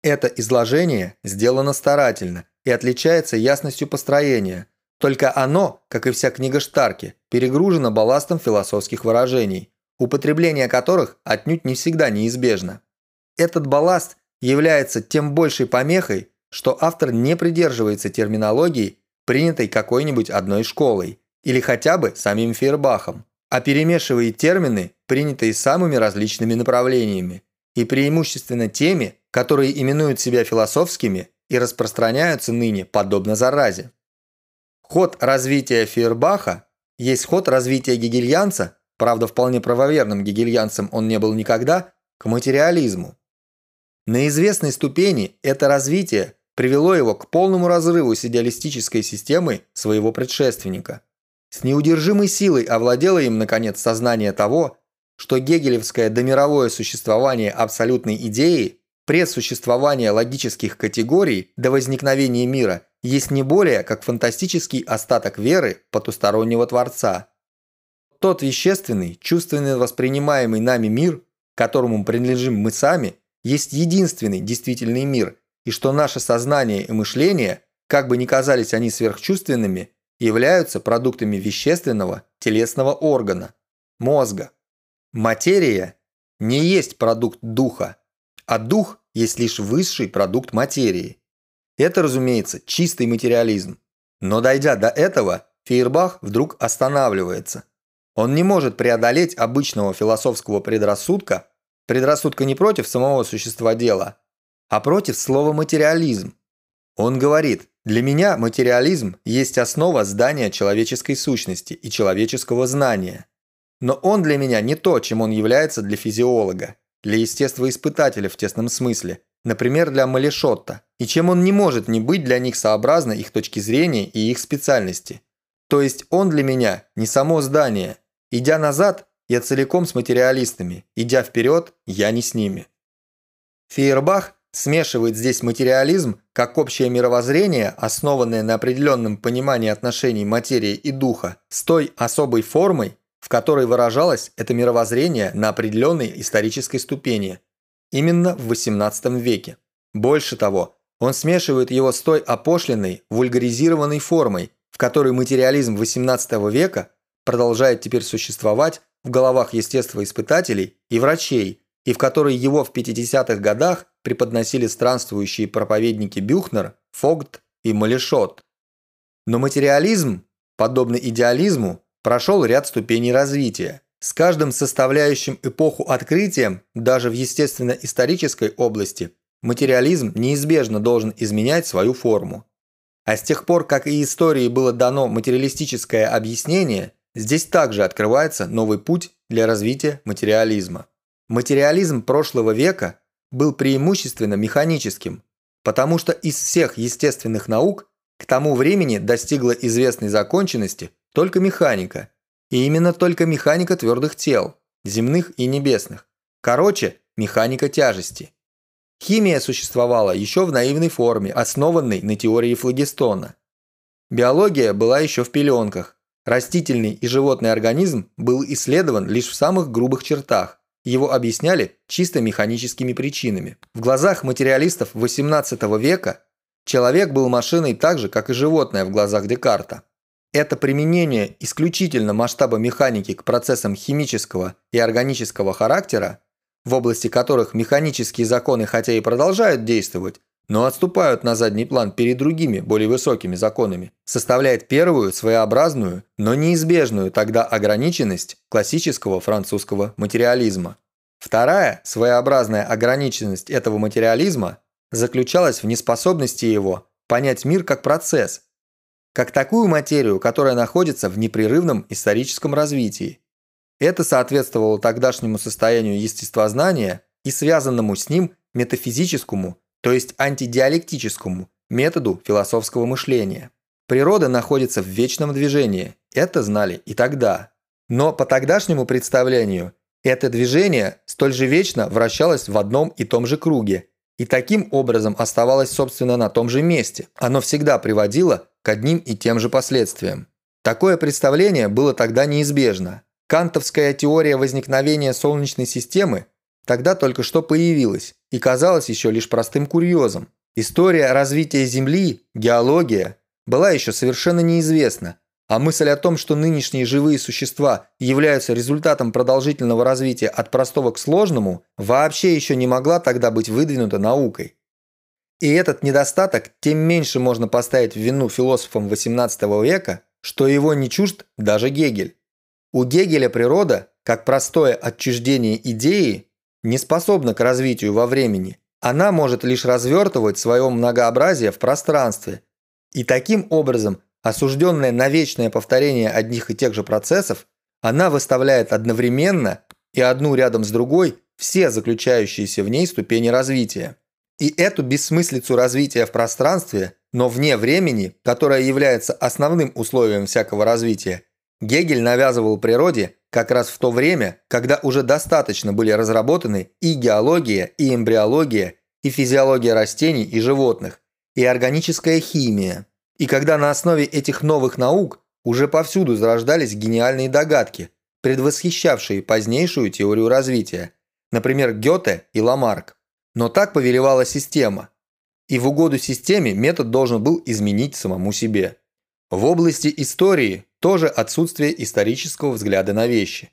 Это изложение сделано старательно и отличается ясностью построения, только оно, как и вся книга Штарки, перегружено балластом философских выражений, употребление которых отнюдь не всегда неизбежно. Этот балласт является тем большей помехой, что автор не придерживается терминологии, принятой какой-нибудь одной школой, или хотя бы самим Фейербахом, а перемешивает термины, принятые самыми различными направлениями, и преимущественно теми, которые именуют себя философскими и распространяются ныне подобно заразе. Ход развития Фейербаха есть ход развития гегельянца, правда вполне правоверным гегельянцем он не был никогда, к материализму. На известной ступени это развитие привело его к полному разрыву с идеалистической системой своего предшественника. С неудержимой силой овладело им, наконец, сознание того, что гегелевское домировое существование абсолютной идеи Предсуществование логических категорий до возникновения мира есть не более как фантастический остаток веры потустороннего Творца. Тот вещественный, чувственно воспринимаемый нами мир, которому принадлежим мы сами, есть единственный действительный мир, и что наше сознание и мышление, как бы ни казались они сверхчувственными, являются продуктами вещественного телесного органа – мозга. Материя не есть продукт духа, а дух есть лишь высший продукт материи. Это, разумеется, чистый материализм. Но дойдя до этого, Фейербах вдруг останавливается. Он не может преодолеть обычного философского предрассудка, предрассудка не против самого существа дела, а против слова «материализм». Он говорит, для меня материализм есть основа здания человеческой сущности и человеческого знания. Но он для меня не то, чем он является для физиолога для естествоиспытателя в тесном смысле, например, для Малишотта, и чем он не может не быть для них сообразно их точки зрения и их специальности. То есть он для меня не само здание. Идя назад, я целиком с материалистами, идя вперед, я не с ними. Фейербах смешивает здесь материализм как общее мировоззрение, основанное на определенном понимании отношений материи и духа, с той особой формой, в которой выражалось это мировоззрение на определенной исторической ступени, именно в XVIII веке. Больше того, он смешивает его с той опошленной, вульгаризированной формой, в которой материализм XVIII века продолжает теперь существовать в головах естествоиспытателей и врачей, и в которой его в 50-х годах преподносили странствующие проповедники Бюхнер, Фогт и Малешот. Но материализм, подобно идеализму, прошел ряд ступеней развития. С каждым составляющим эпоху открытием, даже в естественно-исторической области, материализм неизбежно должен изменять свою форму. А с тех пор, как и истории было дано материалистическое объяснение, здесь также открывается новый путь для развития материализма. Материализм прошлого века был преимущественно механическим, потому что из всех естественных наук к тому времени достигла известной законченности только механика, и именно только механика твердых тел, земных и небесных. Короче, механика тяжести. Химия существовала еще в наивной форме, основанной на теории флагистона. Биология была еще в пеленках. Растительный и животный организм был исследован лишь в самых грубых чертах, его объясняли чисто механическими причинами. В глазах материалистов XVIII века человек был машиной так же, как и животное в глазах Декарта. Это применение исключительно масштаба механики к процессам химического и органического характера, в области которых механические законы хотя и продолжают действовать, но отступают на задний план перед другими, более высокими законами, составляет первую своеобразную, но неизбежную тогда ограниченность классического французского материализма. Вторая своеобразная ограниченность этого материализма заключалась в неспособности его понять мир как процесс, как такую материю, которая находится в непрерывном историческом развитии. Это соответствовало тогдашнему состоянию естествознания и связанному с ним метафизическому то есть антидиалектическому методу философского мышления. Природа находится в вечном движении, это знали и тогда. Но по тогдашнему представлению это движение столь же вечно вращалось в одном и том же круге, и таким образом оставалось, собственно, на том же месте. Оно всегда приводило к одним и тем же последствиям. Такое представление было тогда неизбежно. Кантовская теория возникновения Солнечной системы тогда только что появилась и казалась еще лишь простым курьезом. История развития Земли, геология, была еще совершенно неизвестна, а мысль о том, что нынешние живые существа являются результатом продолжительного развития от простого к сложному, вообще еще не могла тогда быть выдвинута наукой. И этот недостаток тем меньше можно поставить в вину философам XVIII века, что его не чужд даже Гегель. У Гегеля природа, как простое отчуждение идеи, не способна к развитию во времени. Она может лишь развертывать свое многообразие в пространстве. И таким образом, осужденная на вечное повторение одних и тех же процессов, она выставляет одновременно и одну рядом с другой все заключающиеся в ней ступени развития. И эту бессмыслицу развития в пространстве, но вне времени, которая является основным условием всякого развития, Гегель навязывал природе как раз в то время, когда уже достаточно были разработаны и геология, и эмбриология, и физиология растений и животных, и органическая химия. И когда на основе этих новых наук уже повсюду зарождались гениальные догадки, предвосхищавшие позднейшую теорию развития, например, Гёте и Ламарк. Но так повелевала система. И в угоду системе метод должен был изменить самому себе. В области истории тоже отсутствие исторического взгляда на вещи.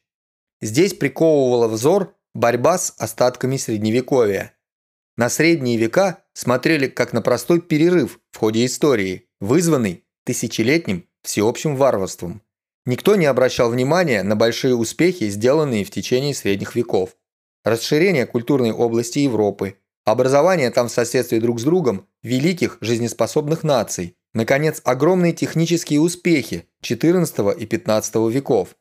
Здесь приковывала взор борьба с остатками средневековья. На средние века смотрели как на простой перерыв в ходе истории, вызванный тысячелетним всеобщим варварством. Никто не обращал внимания на большие успехи, сделанные в течение средних веков. Расширение культурной области Европы, образование там в соседстве друг с другом великих жизнеспособных наций, наконец, огромные технические успехи, XIV и XV веков.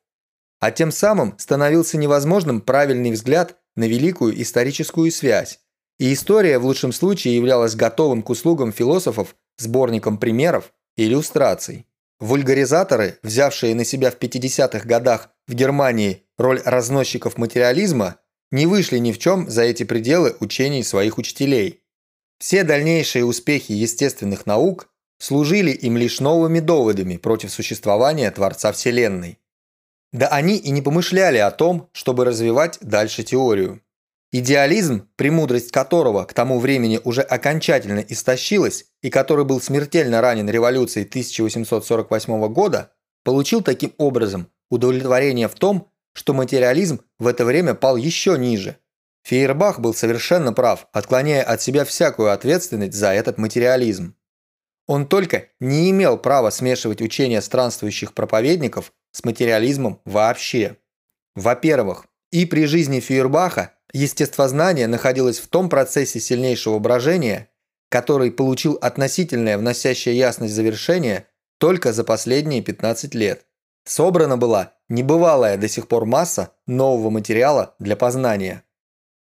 А тем самым становился невозможным правильный взгляд на великую историческую связь. И история в лучшем случае являлась готовым к услугам философов сборником примеров и иллюстраций. Вульгаризаторы, взявшие на себя в 50-х годах в Германии роль разносчиков материализма, не вышли ни в чем за эти пределы учений своих учителей. Все дальнейшие успехи естественных наук служили им лишь новыми доводами против существования Творца Вселенной. Да они и не помышляли о том, чтобы развивать дальше теорию. Идеализм, премудрость которого к тому времени уже окончательно истощилась и который был смертельно ранен революцией 1848 года, получил таким образом удовлетворение в том, что материализм в это время пал еще ниже. Фейербах был совершенно прав, отклоняя от себя всякую ответственность за этот материализм. Он только не имел права смешивать учения странствующих проповедников с материализмом вообще. Во-первых, и при жизни Фейербаха естествознание находилось в том процессе сильнейшего брожения, который получил относительное вносящее ясность завершение только за последние 15 лет. Собрана была небывалая до сих пор масса нового материала для познания.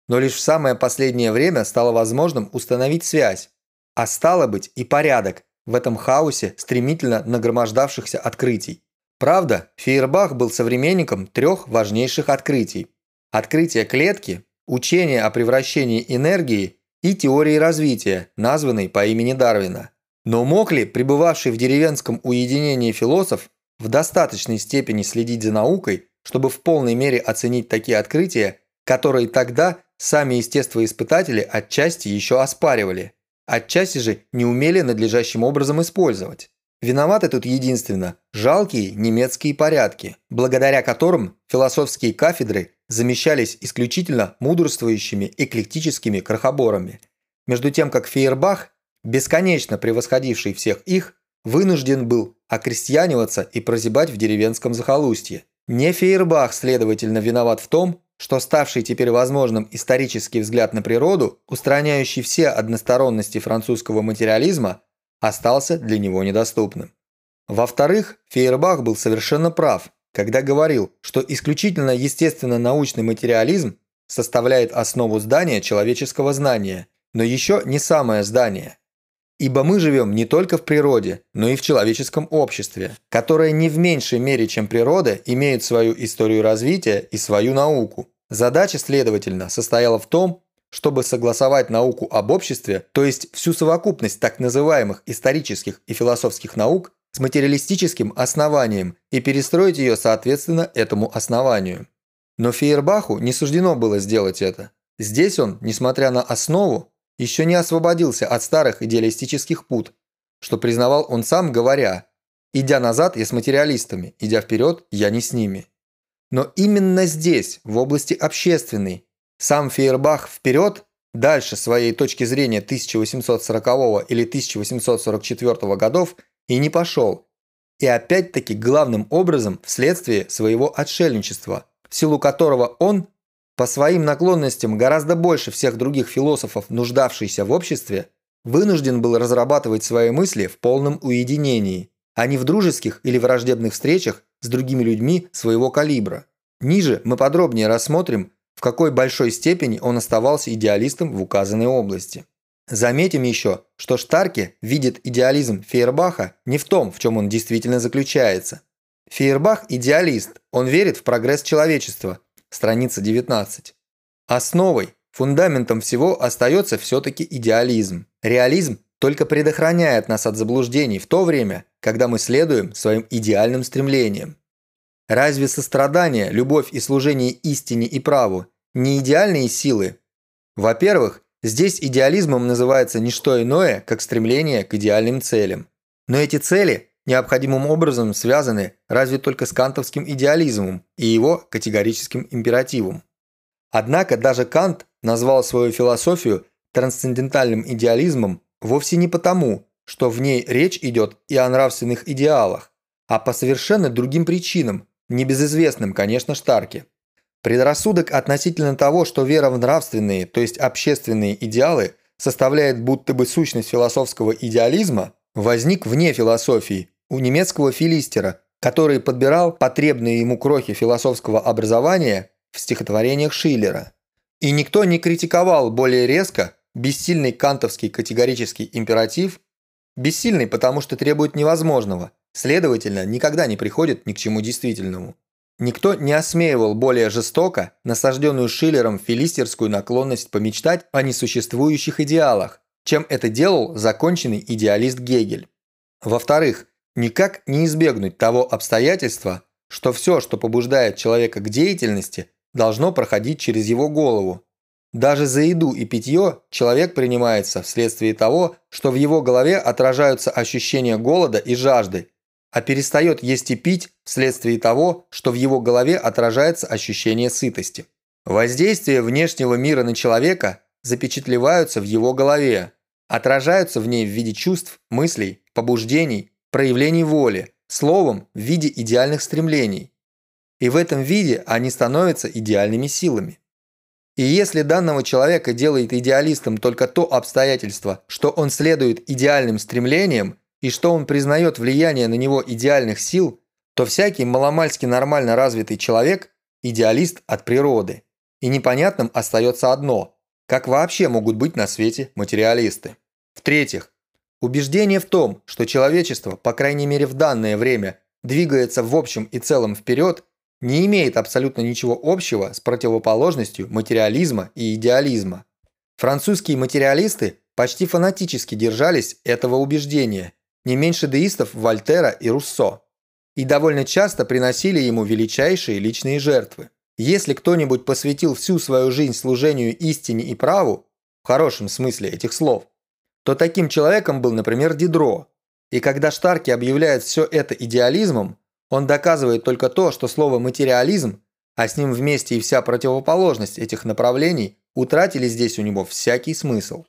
Но лишь в самое последнее время стало возможным установить связь, а стало быть и порядок в этом хаосе стремительно нагромождавшихся открытий. Правда, Фейербах был современником трех важнейших открытий. Открытие клетки, учение о превращении энергии и теории развития, названной по имени Дарвина. Но мог ли пребывавший в деревенском уединении философ в достаточной степени следить за наукой, чтобы в полной мере оценить такие открытия, которые тогда сами естествоиспытатели отчасти еще оспаривали, отчасти же не умели надлежащим образом использовать. Виноваты тут единственно жалкие немецкие порядки, благодаря которым философские кафедры замещались исключительно мудрствующими эклектическими крохоборами, между тем как Фейербах, бесконечно превосходивший всех их, вынужден был окрестьяниваться и прозябать в деревенском захолустье. Не Фейербах, следовательно, виноват в том, что ставший теперь возможным исторический взгляд на природу, устраняющий все односторонности французского материализма, остался для него недоступным. Во-вторых, Фейербах был совершенно прав, когда говорил, что исключительно естественно-научный материализм составляет основу здания человеческого знания, но еще не самое здание. Ибо мы живем не только в природе, но и в человеческом обществе, которое не в меньшей мере, чем природа, имеет свою историю развития и свою науку. Задача, следовательно, состояла в том, чтобы согласовать науку об обществе, то есть всю совокупность так называемых исторических и философских наук, с материалистическим основанием и перестроить ее соответственно этому основанию. Но Фейербаху не суждено было сделать это. Здесь он, несмотря на основу, еще не освободился от старых идеалистических пут, что признавал он сам, говоря «Идя назад, я с материалистами, идя вперед, я не с ними». Но именно здесь, в области общественной, сам Фейербах вперед, дальше своей точки зрения 1840 или 1844 годов и не пошел. И опять-таки главным образом вследствие своего отшельничества, в силу которого он по своим наклонностям гораздо больше всех других философов, нуждавшийся в обществе, вынужден был разрабатывать свои мысли в полном уединении, а не в дружеских или враждебных встречах с другими людьми своего калибра. Ниже мы подробнее рассмотрим, в какой большой степени он оставался идеалистом в указанной области. Заметим еще, что Штарке видит идеализм Фейербаха не в том, в чем он действительно заключается. Фейербах – идеалист, он верит в прогресс человечества – страница 19. Основой, фундаментом всего остается все-таки идеализм. Реализм только предохраняет нас от заблуждений в то время, когда мы следуем своим идеальным стремлениям. Разве сострадание, любовь и служение истине и праву не идеальные силы? Во-первых, здесь идеализмом называется не что иное, как стремление к идеальным целям. Но эти цели необходимым образом связаны разве только с кантовским идеализмом и его категорическим императивом. Однако даже Кант назвал свою философию трансцендентальным идеализмом вовсе не потому, что в ней речь идет и о нравственных идеалах, а по совершенно другим причинам, небезызвестным, конечно, Штарке. Предрассудок относительно того, что вера в нравственные, то есть общественные идеалы, составляет будто бы сущность философского идеализма, возник вне философии у немецкого филистера, который подбирал потребные ему крохи философского образования в стихотворениях Шиллера. И никто не критиковал более резко бессильный кантовский категорический императив, бессильный, потому что требует невозможного, следовательно, никогда не приходит ни к чему действительному. никто не осмеивал более жестоко насажденную Шиллером филистерскую наклонность помечтать о несуществующих идеалах, чем это делал законченный идеалист Гегель. Во-вторых, никак не избегнуть того обстоятельства, что все, что побуждает человека к деятельности, должно проходить через его голову. Даже за еду и питье человек принимается вследствие того, что в его голове отражаются ощущения голода и жажды, а перестает есть и пить вследствие того, что в его голове отражается ощущение сытости. Воздействие внешнего мира на человека запечатлеваются в его голове, отражаются в ней в виде чувств, мыслей, побуждений, проявлений воли, словом, в виде идеальных стремлений. И в этом виде они становятся идеальными силами. И если данного человека делает идеалистом только то обстоятельство, что он следует идеальным стремлениям и что он признает влияние на него идеальных сил, то всякий маломальски нормально развитый человек – идеалист от природы. И непонятным остается одно – как вообще могут быть на свете материалисты. В-третьих, убеждение в том, что человечество, по крайней мере в данное время, двигается в общем и целом вперед, не имеет абсолютно ничего общего с противоположностью материализма и идеализма. Французские материалисты почти фанатически держались этого убеждения, не меньше деистов Вольтера и Руссо, и довольно часто приносили ему величайшие личные жертвы. Если кто-нибудь посвятил всю свою жизнь служению истине и праву, в хорошем смысле этих слов, то таким человеком был, например, Дидро. И когда Штарки объявляет все это идеализмом, он доказывает только то, что слово «материализм», а с ним вместе и вся противоположность этих направлений, утратили здесь у него всякий смысл.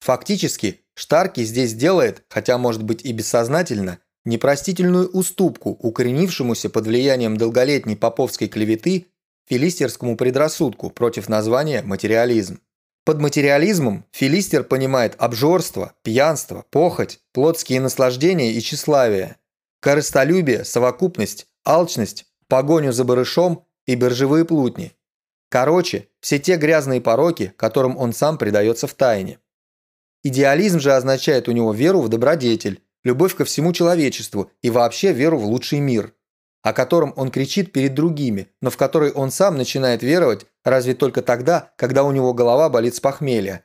Фактически, Штарки здесь делает, хотя может быть и бессознательно, непростительную уступку укоренившемуся под влиянием долголетней поповской клеветы филистерскому предрассудку против названия «материализм». Под материализмом филистер понимает обжорство, пьянство, похоть, плотские наслаждения и тщеславие, корыстолюбие, совокупность, алчность, погоню за барышом и биржевые плутни. Короче, все те грязные пороки, которым он сам предается в тайне. Идеализм же означает у него веру в добродетель, любовь ко всему человечеству и вообще веру в лучший мир, о котором он кричит перед другими, но в который он сам начинает веровать разве только тогда, когда у него голова болит с похмелья.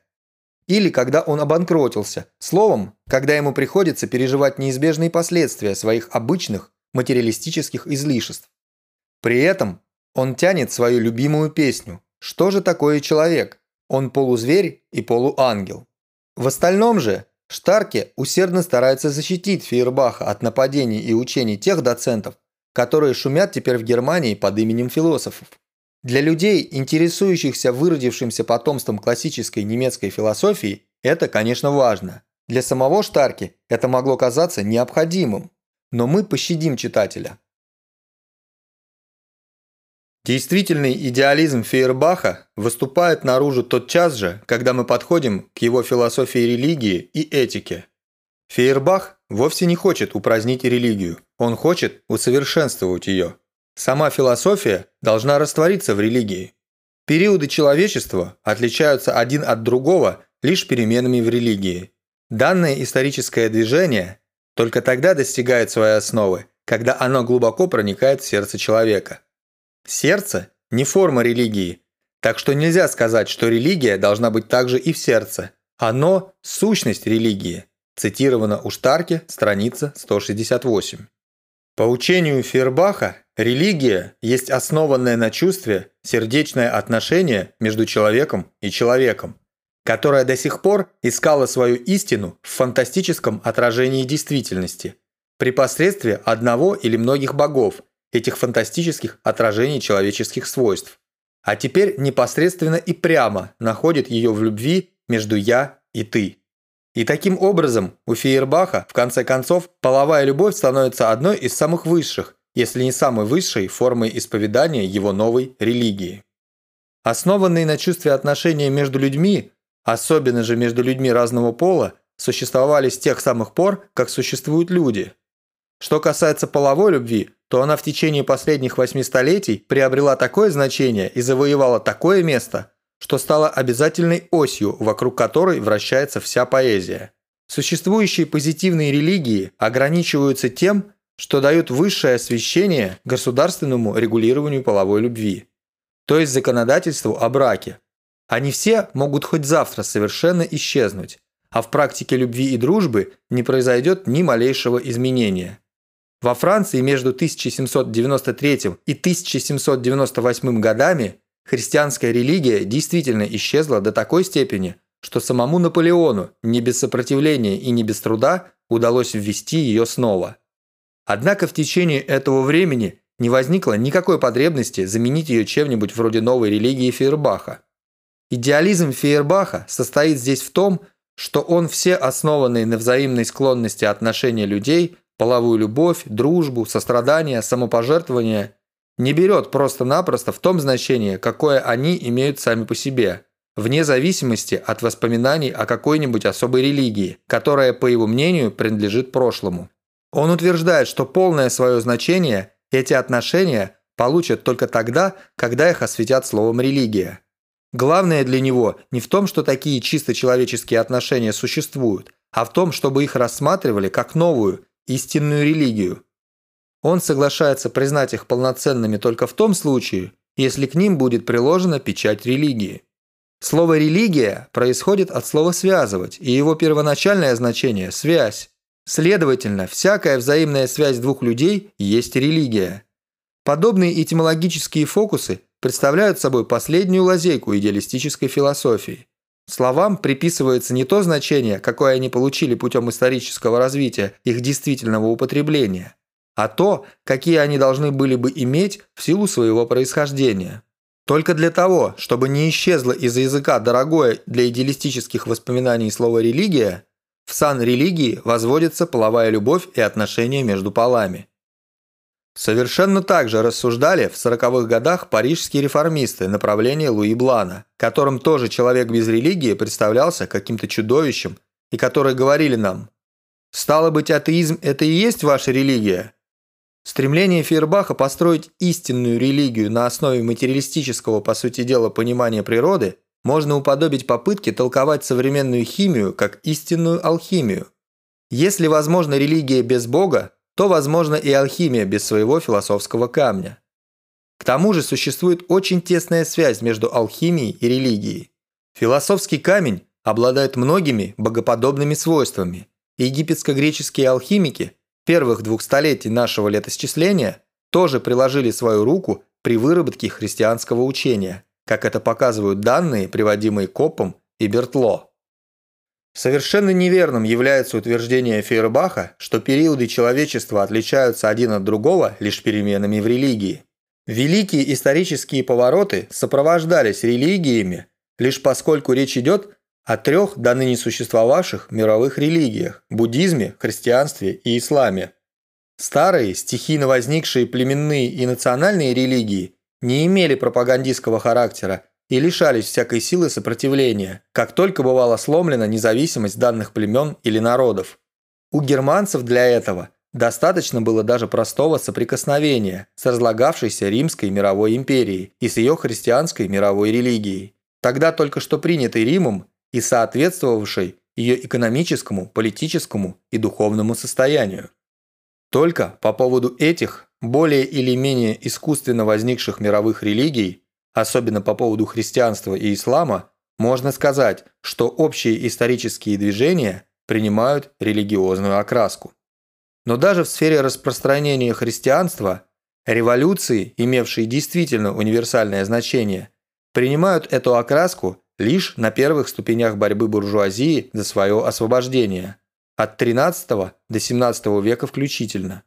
Или когда он обанкротился, словом, когда ему приходится переживать неизбежные последствия своих обычных материалистических излишеств. При этом он тянет свою любимую песню «Что же такое человек? Он полузверь и полуангел». В остальном же Штарке усердно старается защитить Фейербаха от нападений и учений тех доцентов, которые шумят теперь в Германии под именем философов. Для людей, интересующихся выродившимся потомством классической немецкой философии, это, конечно, важно. Для самого Штарки это могло казаться необходимым. Но мы пощадим читателя. Действительный идеализм Фейербаха выступает наружу тотчас же, когда мы подходим к его философии религии и этике. Фейербах вовсе не хочет упразднить религию, он хочет усовершенствовать ее. Сама философия должна раствориться в религии. Периоды человечества отличаются один от другого лишь переменами в религии. Данное историческое движение только тогда достигает своей основы, когда оно глубоко проникает в сердце человека. Сердце – не форма религии, так что нельзя сказать, что религия должна быть также и в сердце. Оно – сущность религии. Цитировано у Штарке, страница 168. По учению Фербаха, религия есть основанное на чувстве сердечное отношение между человеком и человеком, которое до сих пор искало свою истину в фантастическом отражении действительности, при посредстве одного или многих богов, этих фантастических отражений человеческих свойств, а теперь непосредственно и прямо находит ее в любви между «я» и «ты». И таким образом у Фейербаха, в конце концов, половая любовь становится одной из самых высших, если не самой высшей формой исповедания его новой религии. Основанные на чувстве отношения между людьми, особенно же между людьми разного пола, существовали с тех самых пор, как существуют люди. Что касается половой любви, то она в течение последних восьми столетий приобрела такое значение и завоевала такое место, что стало обязательной осью, вокруг которой вращается вся поэзия. Существующие позитивные религии ограничиваются тем, что дают высшее освещение государственному регулированию половой любви, то есть законодательству о браке. Они все могут хоть завтра совершенно исчезнуть, а в практике любви и дружбы не произойдет ни малейшего изменения. Во Франции между 1793 и 1798 годами христианская религия действительно исчезла до такой степени, что самому Наполеону не без сопротивления и не без труда удалось ввести ее снова. Однако в течение этого времени не возникло никакой потребности заменить ее чем-нибудь вроде новой религии Фейербаха. Идеализм Фейербаха состоит здесь в том, что он все основанные на взаимной склонности отношения людей половую любовь, дружбу, сострадание, самопожертвование не берет просто-напросто в том значении, какое они имеют сами по себе, вне зависимости от воспоминаний о какой-нибудь особой религии, которая, по его мнению, принадлежит прошлому. Он утверждает, что полное свое значение эти отношения получат только тогда, когда их осветят словом «религия». Главное для него не в том, что такие чисто человеческие отношения существуют, а в том, чтобы их рассматривали как новую, истинную религию. Он соглашается признать их полноценными только в том случае, если к ним будет приложена печать религии. Слово «религия» происходит от слова «связывать», и его первоначальное значение – «связь». Следовательно, всякая взаимная связь двух людей есть религия. Подобные этимологические фокусы представляют собой последнюю лазейку идеалистической философии. Словам приписывается не то значение, какое они получили путем исторического развития их действительного употребления, а то, какие они должны были бы иметь в силу своего происхождения. Только для того, чтобы не исчезло из языка дорогое для идеалистических воспоминаний слово «религия», в сан религии возводится половая любовь и отношения между полами. Совершенно так же рассуждали в 40-х годах парижские реформисты направления Луи Блана, которым тоже человек без религии представлялся каким-то чудовищем, и которые говорили нам «Стало быть, атеизм – это и есть ваша религия?» Стремление Фейербаха построить истинную религию на основе материалистического, по сути дела, понимания природы можно уподобить попытке толковать современную химию как истинную алхимию. Если возможна религия без Бога, то возможно и алхимия без своего философского камня. К тому же существует очень тесная связь между алхимией и религией. Философский камень обладает многими богоподобными свойствами, египетско-греческие алхимики первых двух столетий нашего летосчисления тоже приложили свою руку при выработке христианского учения, как это показывают данные, приводимые Копом и Бертло. Совершенно неверным является утверждение Фейербаха, что периоды человечества отличаются один от другого лишь переменами в религии. Великие исторические повороты сопровождались религиями, лишь поскольку речь идет о трех до ныне существовавших мировых религиях – буддизме, христианстве и исламе. Старые, стихийно возникшие племенные и национальные религии не имели пропагандистского характера и лишались всякой силы сопротивления, как только бывала сломлена независимость данных племен или народов. У германцев для этого достаточно было даже простого соприкосновения с разлагавшейся Римской мировой империей и с ее христианской мировой религией, тогда только что принятой Римом и соответствовавшей ее экономическому, политическому и духовному состоянию. Только по поводу этих более или менее искусственно возникших мировых религий особенно по поводу христианства и ислама, можно сказать, что общие исторические движения принимают религиозную окраску. Но даже в сфере распространения христианства революции, имевшие действительно универсальное значение, принимают эту окраску лишь на первых ступенях борьбы буржуазии за свое освобождение от XIII до XVII века включительно.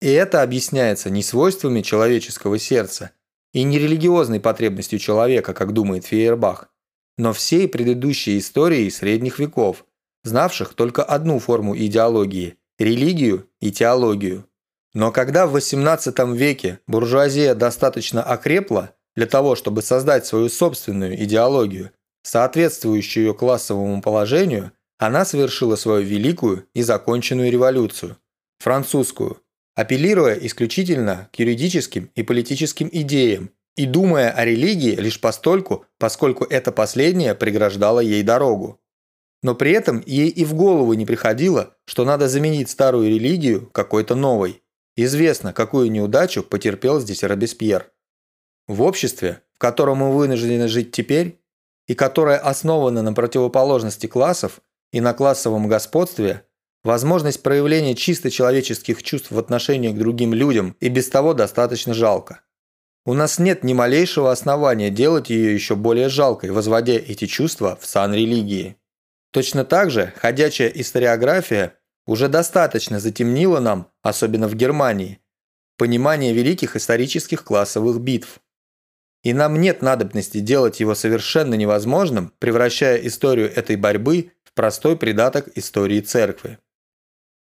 И это объясняется не свойствами человеческого сердца, и не религиозной потребностью человека, как думает Фейербах, но всей предыдущей историей средних веков, знавших только одну форму идеологии – религию и теологию. Но когда в XVIII веке буржуазия достаточно окрепла для того, чтобы создать свою собственную идеологию, соответствующую ее классовому положению, она совершила свою великую и законченную революцию – французскую, апеллируя исключительно к юридическим и политическим идеям и думая о религии лишь постольку, поскольку это последнее преграждало ей дорогу. Но при этом ей и в голову не приходило, что надо заменить старую религию какой-то новой. Известно, какую неудачу потерпел здесь Робеспьер. В обществе, в котором мы вынуждены жить теперь, и которое основано на противоположности классов и на классовом господстве, возможность проявления чисто человеческих чувств в отношении к другим людям и без того достаточно жалко. У нас нет ни малейшего основания делать ее еще более жалкой, возводя эти чувства в сан религии. Точно так же ходячая историография уже достаточно затемнила нам, особенно в Германии, понимание великих исторических классовых битв. И нам нет надобности делать его совершенно невозможным, превращая историю этой борьбы в простой придаток истории церкви.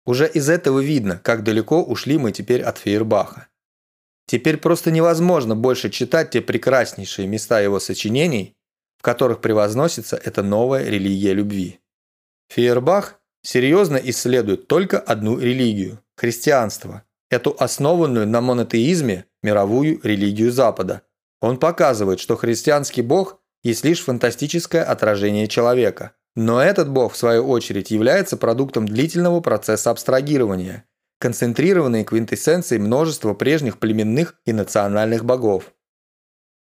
Уже из этого видно, как далеко ушли мы теперь от Фейербаха. Теперь просто невозможно больше читать те прекраснейшие места его сочинений, в которых превозносится эта новая религия любви. Фейербах серьезно исследует только одну религию – христианство, эту основанную на монотеизме мировую религию Запада. Он показывает, что христианский бог есть лишь фантастическое отражение человека. Но этот бог, в свою очередь, является продуктом длительного процесса абстрагирования, концентрированной квинтэссенцией множества прежних племенных и национальных богов.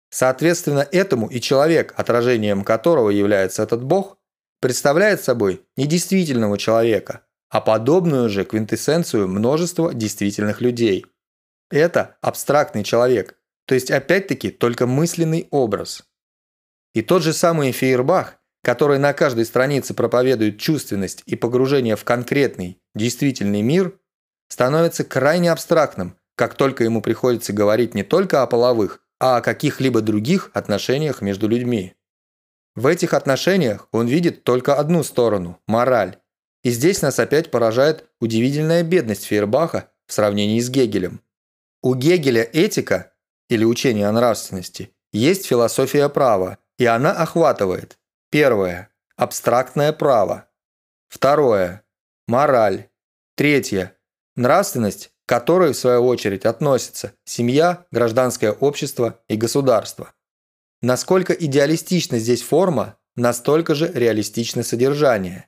Соответственно, этому и человек, отражением которого является этот бог, представляет собой не действительного человека, а подобную же квинтэссенцию множества действительных людей. Это абстрактный человек, то есть опять-таки только мысленный образ. И тот же самый Фейербах, который на каждой странице проповедует чувственность и погружение в конкретный, действительный мир, становится крайне абстрактным, как только ему приходится говорить не только о половых, а о каких-либо других отношениях между людьми. В этих отношениях он видит только одну сторону – мораль. И здесь нас опять поражает удивительная бедность Фейербаха в сравнении с Гегелем. У Гегеля этика, или учение о нравственности, есть философия права, и она охватывает первое – абстрактное право, второе – мораль, третье – нравственность, к которой в свою очередь относятся семья, гражданское общество и государство. Насколько идеалистична здесь форма, настолько же реалистично содержание.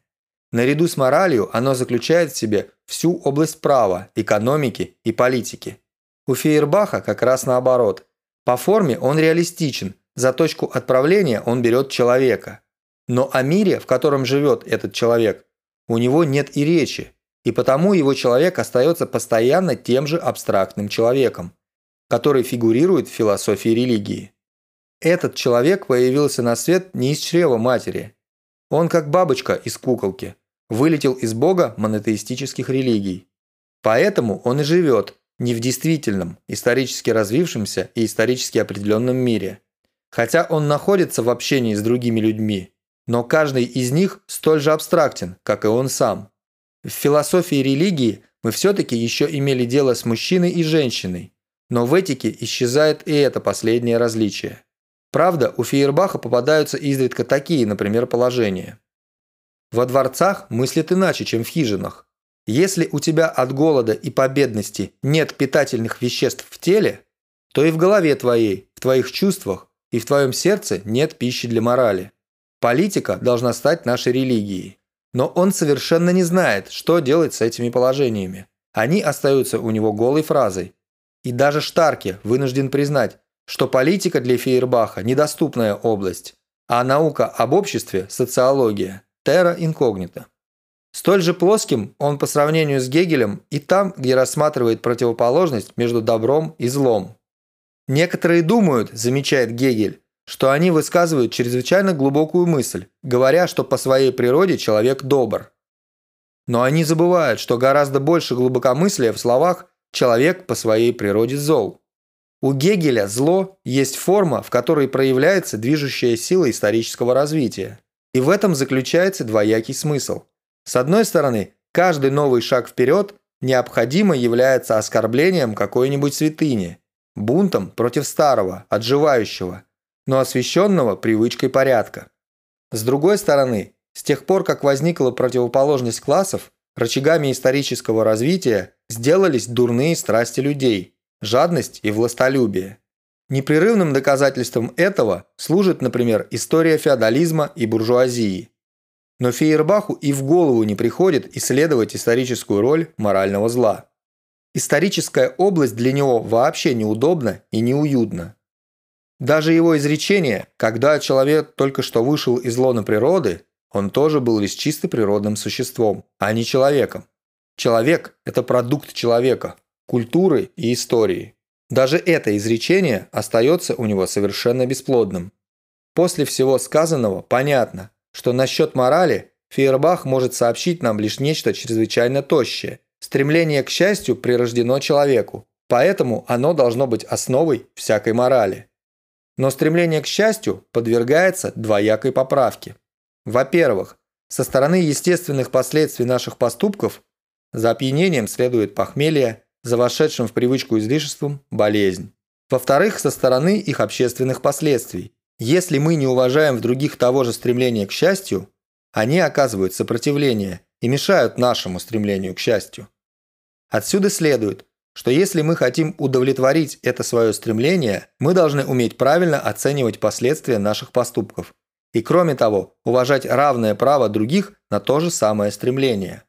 Наряду с моралью оно заключает в себе всю область права, экономики и политики. У Фейербаха как раз наоборот. По форме он реалистичен, за точку отправления он берет человека. Но о мире, в котором живет этот человек, у него нет и речи, и потому его человек остается постоянно тем же абстрактным человеком, который фигурирует в философии религии. Этот человек появился на свет не из чрева матери. Он как бабочка из куколки, вылетел из бога монотеистических религий. Поэтому он и живет не в действительном, исторически развившемся и исторически определенном мире. Хотя он находится в общении с другими людьми, но каждый из них столь же абстрактен, как и он сам. В философии религии мы все-таки еще имели дело с мужчиной и женщиной, но в этике исчезает и это последнее различие. Правда, у Фейербаха попадаются изредка такие, например, положения. Во дворцах мыслят иначе, чем в хижинах. Если у тебя от голода и победности нет питательных веществ в теле, то и в голове твоей, в твоих чувствах и в твоем сердце нет пищи для морали. Политика должна стать нашей религией. Но он совершенно не знает, что делать с этими положениями. Они остаются у него голой фразой. И даже Штарке вынужден признать, что политика для Фейербаха – недоступная область, а наука об обществе – социология, терра инкогнита. Столь же плоским он по сравнению с Гегелем и там, где рассматривает противоположность между добром и злом. Некоторые думают, замечает Гегель, что они высказывают чрезвычайно глубокую мысль, говоря, что по своей природе человек добр. Но они забывают, что гораздо больше глубокомыслия в словах «человек по своей природе зол». У Гегеля зло есть форма, в которой проявляется движущая сила исторического развития. И в этом заключается двоякий смысл. С одной стороны, каждый новый шаг вперед необходимо является оскорблением какой-нибудь святыни, бунтом против старого, отживающего, но освященного привычкой порядка. С другой стороны, с тех пор, как возникла противоположность классов, рычагами исторического развития сделались дурные страсти людей – жадность и властолюбие. Непрерывным доказательством этого служит, например, история феодализма и буржуазии. Но Фейербаху и в голову не приходит исследовать историческую роль морального зла. Историческая область для него вообще неудобна и неуютна. Даже его изречение «когда человек только что вышел из лона природы», он тоже был лишь чисто природным существом, а не человеком. Человек – это продукт человека, культуры и истории. Даже это изречение остается у него совершенно бесплодным. После всего сказанного понятно, что насчет морали Фейербах может сообщить нам лишь нечто чрезвычайно тощее. Стремление к счастью прирождено человеку, поэтому оно должно быть основой всякой морали. Но стремление к счастью подвергается двоякой поправке. Во-первых, со стороны естественных последствий наших поступков за опьянением следует похмелье, за вошедшим в привычку излишеством – болезнь. Во-вторых, со стороны их общественных последствий. Если мы не уважаем в других того же стремления к счастью, они оказывают сопротивление и мешают нашему стремлению к счастью. Отсюда следует, что если мы хотим удовлетворить это свое стремление, мы должны уметь правильно оценивать последствия наших поступков и, кроме того, уважать равное право других на то же самое стремление.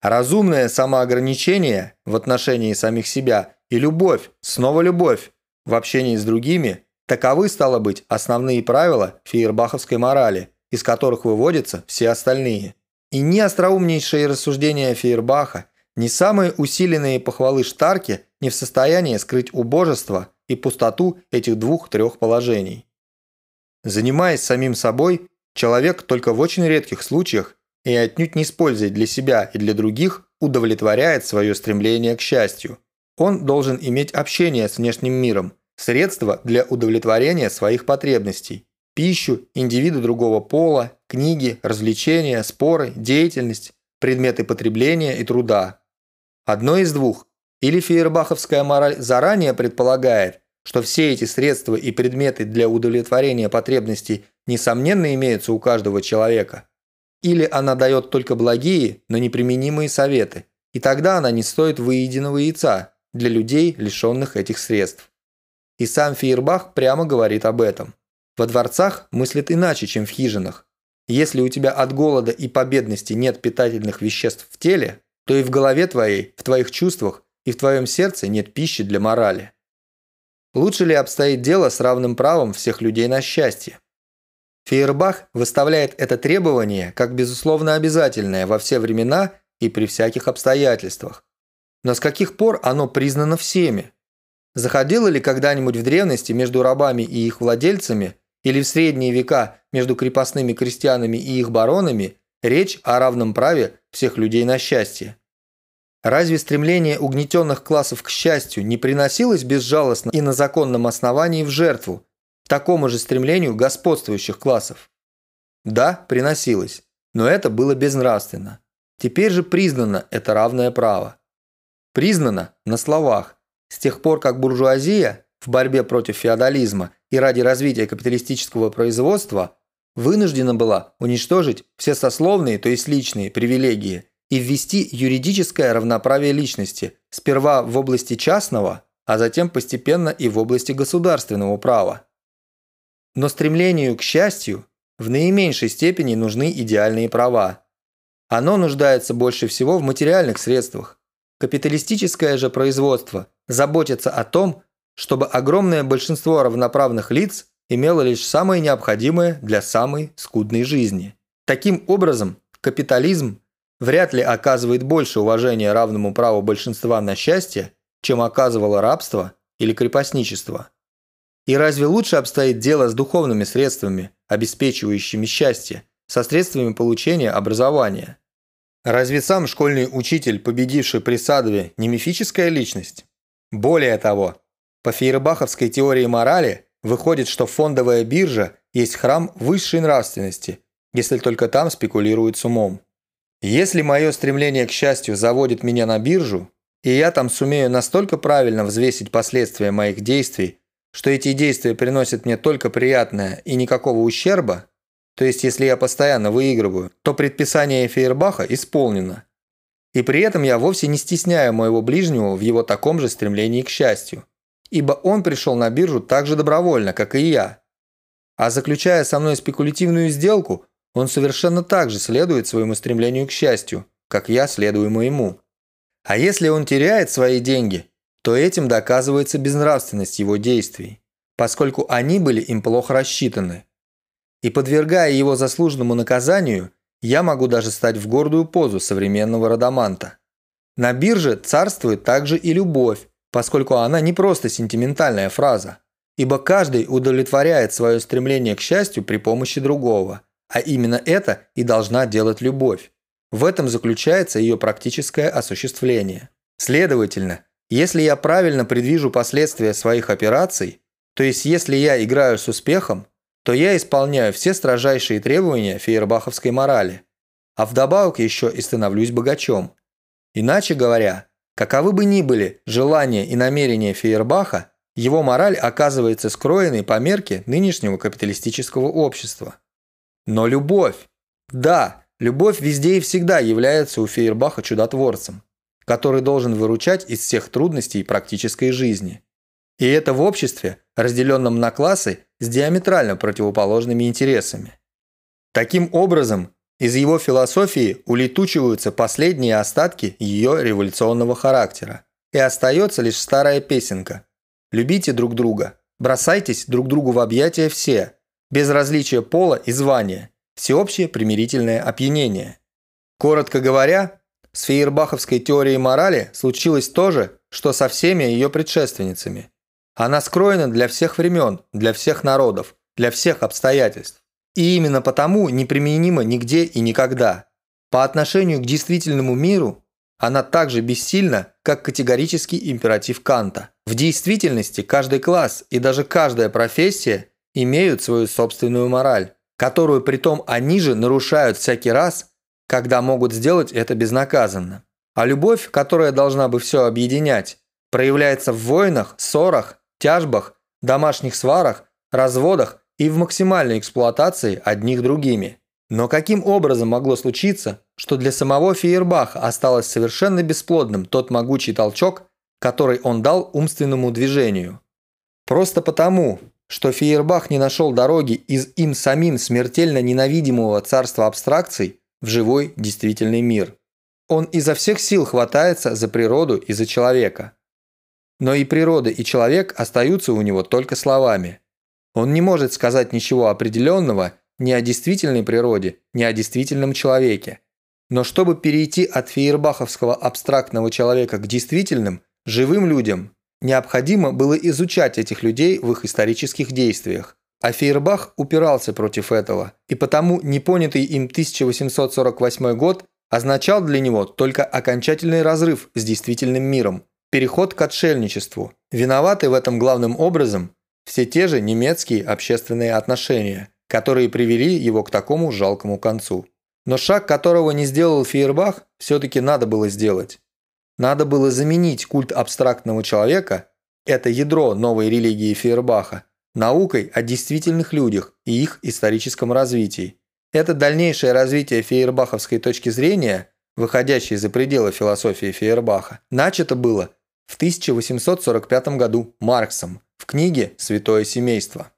Разумное самоограничение в отношении самих себя и любовь, снова любовь, в общении с другими – таковы, стало быть, основные правила фейербаховской морали, из которых выводятся все остальные. И ни остроумнейшие рассуждения Фейербаха, ни самые усиленные похвалы Штарки не в состоянии скрыть убожество и пустоту этих двух-трех положений. Занимаясь самим собой, человек только в очень редких случаях и отнюдь не используя для себя и для других, удовлетворяет свое стремление к счастью. Он должен иметь общение с внешним миром, средства для удовлетворения своих потребностей, пищу, индивиду другого пола, книги, развлечения, споры, деятельность, предметы потребления и труда. Одно из двух. Или фейербаховская мораль заранее предполагает, что все эти средства и предметы для удовлетворения потребностей несомненно имеются у каждого человека. Или она дает только благие, но неприменимые советы, и тогда она не стоит выеденного яйца для людей, лишенных этих средств. И сам Фейербах прямо говорит об этом. Во дворцах мыслят иначе, чем в хижинах. Если у тебя от голода и победности нет питательных веществ в теле, то и в голове твоей, в твоих чувствах и в твоем сердце нет пищи для морали. Лучше ли обстоит дело с равным правом всех людей на счастье? Фейербах выставляет это требование как безусловно обязательное во все времена и при всяких обстоятельствах. Но с каких пор оно признано всеми? Заходило ли когда-нибудь в древности между рабами и их владельцами или в средние века между крепостными крестьянами и их баронами речь о равном праве всех людей на счастье. Разве стремление угнетенных классов к счастью не приносилось безжалостно и на законном основании в жертву, такому же стремлению господствующих классов? Да, приносилось, но это было безнравственно. Теперь же признано это равное право. Признано на словах, с тех пор как буржуазия в борьбе против феодализма и ради развития капиталистического производства вынуждена была уничтожить все сословные, то есть личные, привилегии и ввести юридическое равноправие личности, сперва в области частного, а затем постепенно и в области государственного права. Но стремлению к счастью в наименьшей степени нужны идеальные права. Оно нуждается больше всего в материальных средствах. Капиталистическое же производство заботится о том, чтобы огромное большинство равноправных лиц имело лишь самое необходимое для самой скудной жизни. Таким образом, капитализм вряд ли оказывает больше уважения равному праву большинства на счастье, чем оказывало рабство или крепостничество. И разве лучше обстоит дело с духовными средствами, обеспечивающими счастье, со средствами получения образования? Разве сам школьный учитель, победивший при Садове, не мифическая личность? Более того, по фейербаховской теории морали выходит, что фондовая биржа есть храм высшей нравственности, если только там спекулируют с умом. Если мое стремление к счастью заводит меня на биржу, и я там сумею настолько правильно взвесить последствия моих действий, что эти действия приносят мне только приятное и никакого ущерба, то есть если я постоянно выигрываю, то предписание Фейербаха исполнено. И при этом я вовсе не стесняю моего ближнего в его таком же стремлении к счастью ибо он пришел на биржу так же добровольно, как и я. А заключая со мной спекулятивную сделку, он совершенно так же следует своему стремлению к счастью, как я следую моему. А если он теряет свои деньги, то этим доказывается безнравственность его действий, поскольку они были им плохо рассчитаны. И подвергая его заслуженному наказанию, я могу даже стать в гордую позу современного родоманта. На бирже царствует также и любовь, поскольку она не просто сентиментальная фраза, ибо каждый удовлетворяет свое стремление к счастью при помощи другого, а именно это и должна делать любовь. В этом заключается ее практическое осуществление. Следовательно, если я правильно предвижу последствия своих операций, то есть если я играю с успехом, то я исполняю все строжайшие требования фейербаховской морали, а вдобавок еще и становлюсь богачом. Иначе говоря, каковы бы ни были желания и намерения Фейербаха, его мораль оказывается скроенной по мерке нынешнего капиталистического общества. Но любовь, да, любовь везде и всегда является у Фейербаха чудотворцем, который должен выручать из всех трудностей практической жизни. И это в обществе, разделенном на классы с диаметрально противоположными интересами. Таким образом, из его философии улетучиваются последние остатки ее революционного характера, и остается лишь старая песенка «Любите друг друга, бросайтесь друг другу в объятия все, без различия пола и звания, всеобщее примирительное опьянение». Коротко говоря, с фейербаховской теорией морали случилось то же, что со всеми ее предшественницами. Она скроена для всех времен, для всех народов, для всех обстоятельств. И именно потому неприменима нигде и никогда. По отношению к действительному миру она так же бессильна, как категорический императив Канта. В действительности каждый класс и даже каждая профессия имеют свою собственную мораль, которую притом они же нарушают всякий раз, когда могут сделать это безнаказанно. А любовь, которая должна бы все объединять, проявляется в войнах, ссорах, тяжбах, домашних сварах, разводах и в максимальной эксплуатации одних другими. Но каким образом могло случиться, что для самого Фейербаха осталось совершенно бесплодным тот могучий толчок, который он дал умственному движению? Просто потому, что Фейербах не нашел дороги из им самим смертельно ненавидимого царства абстракций в живой действительный мир. Он изо всех сил хватается за природу и за человека. Но и природа, и человек остаются у него только словами – он не может сказать ничего определенного ни о действительной природе, ни о действительном человеке. Но чтобы перейти от фейербаховского абстрактного человека к действительным, живым людям, необходимо было изучать этих людей в их исторических действиях. А Фейербах упирался против этого, и потому непонятый им 1848 год означал для него только окончательный разрыв с действительным миром, переход к отшельничеству. Виноваты в этом главным образом все те же немецкие общественные отношения, которые привели его к такому жалкому концу. Но шаг, которого не сделал Фейербах, все-таки надо было сделать. Надо было заменить культ абстрактного человека, это ядро новой религии Фейербаха, наукой о действительных людях и их историческом развитии. Это дальнейшее развитие фейербаховской точки зрения, выходящей за пределы философии Фейербаха, начато было в 1845 году Марксом в книге «Святое семейство».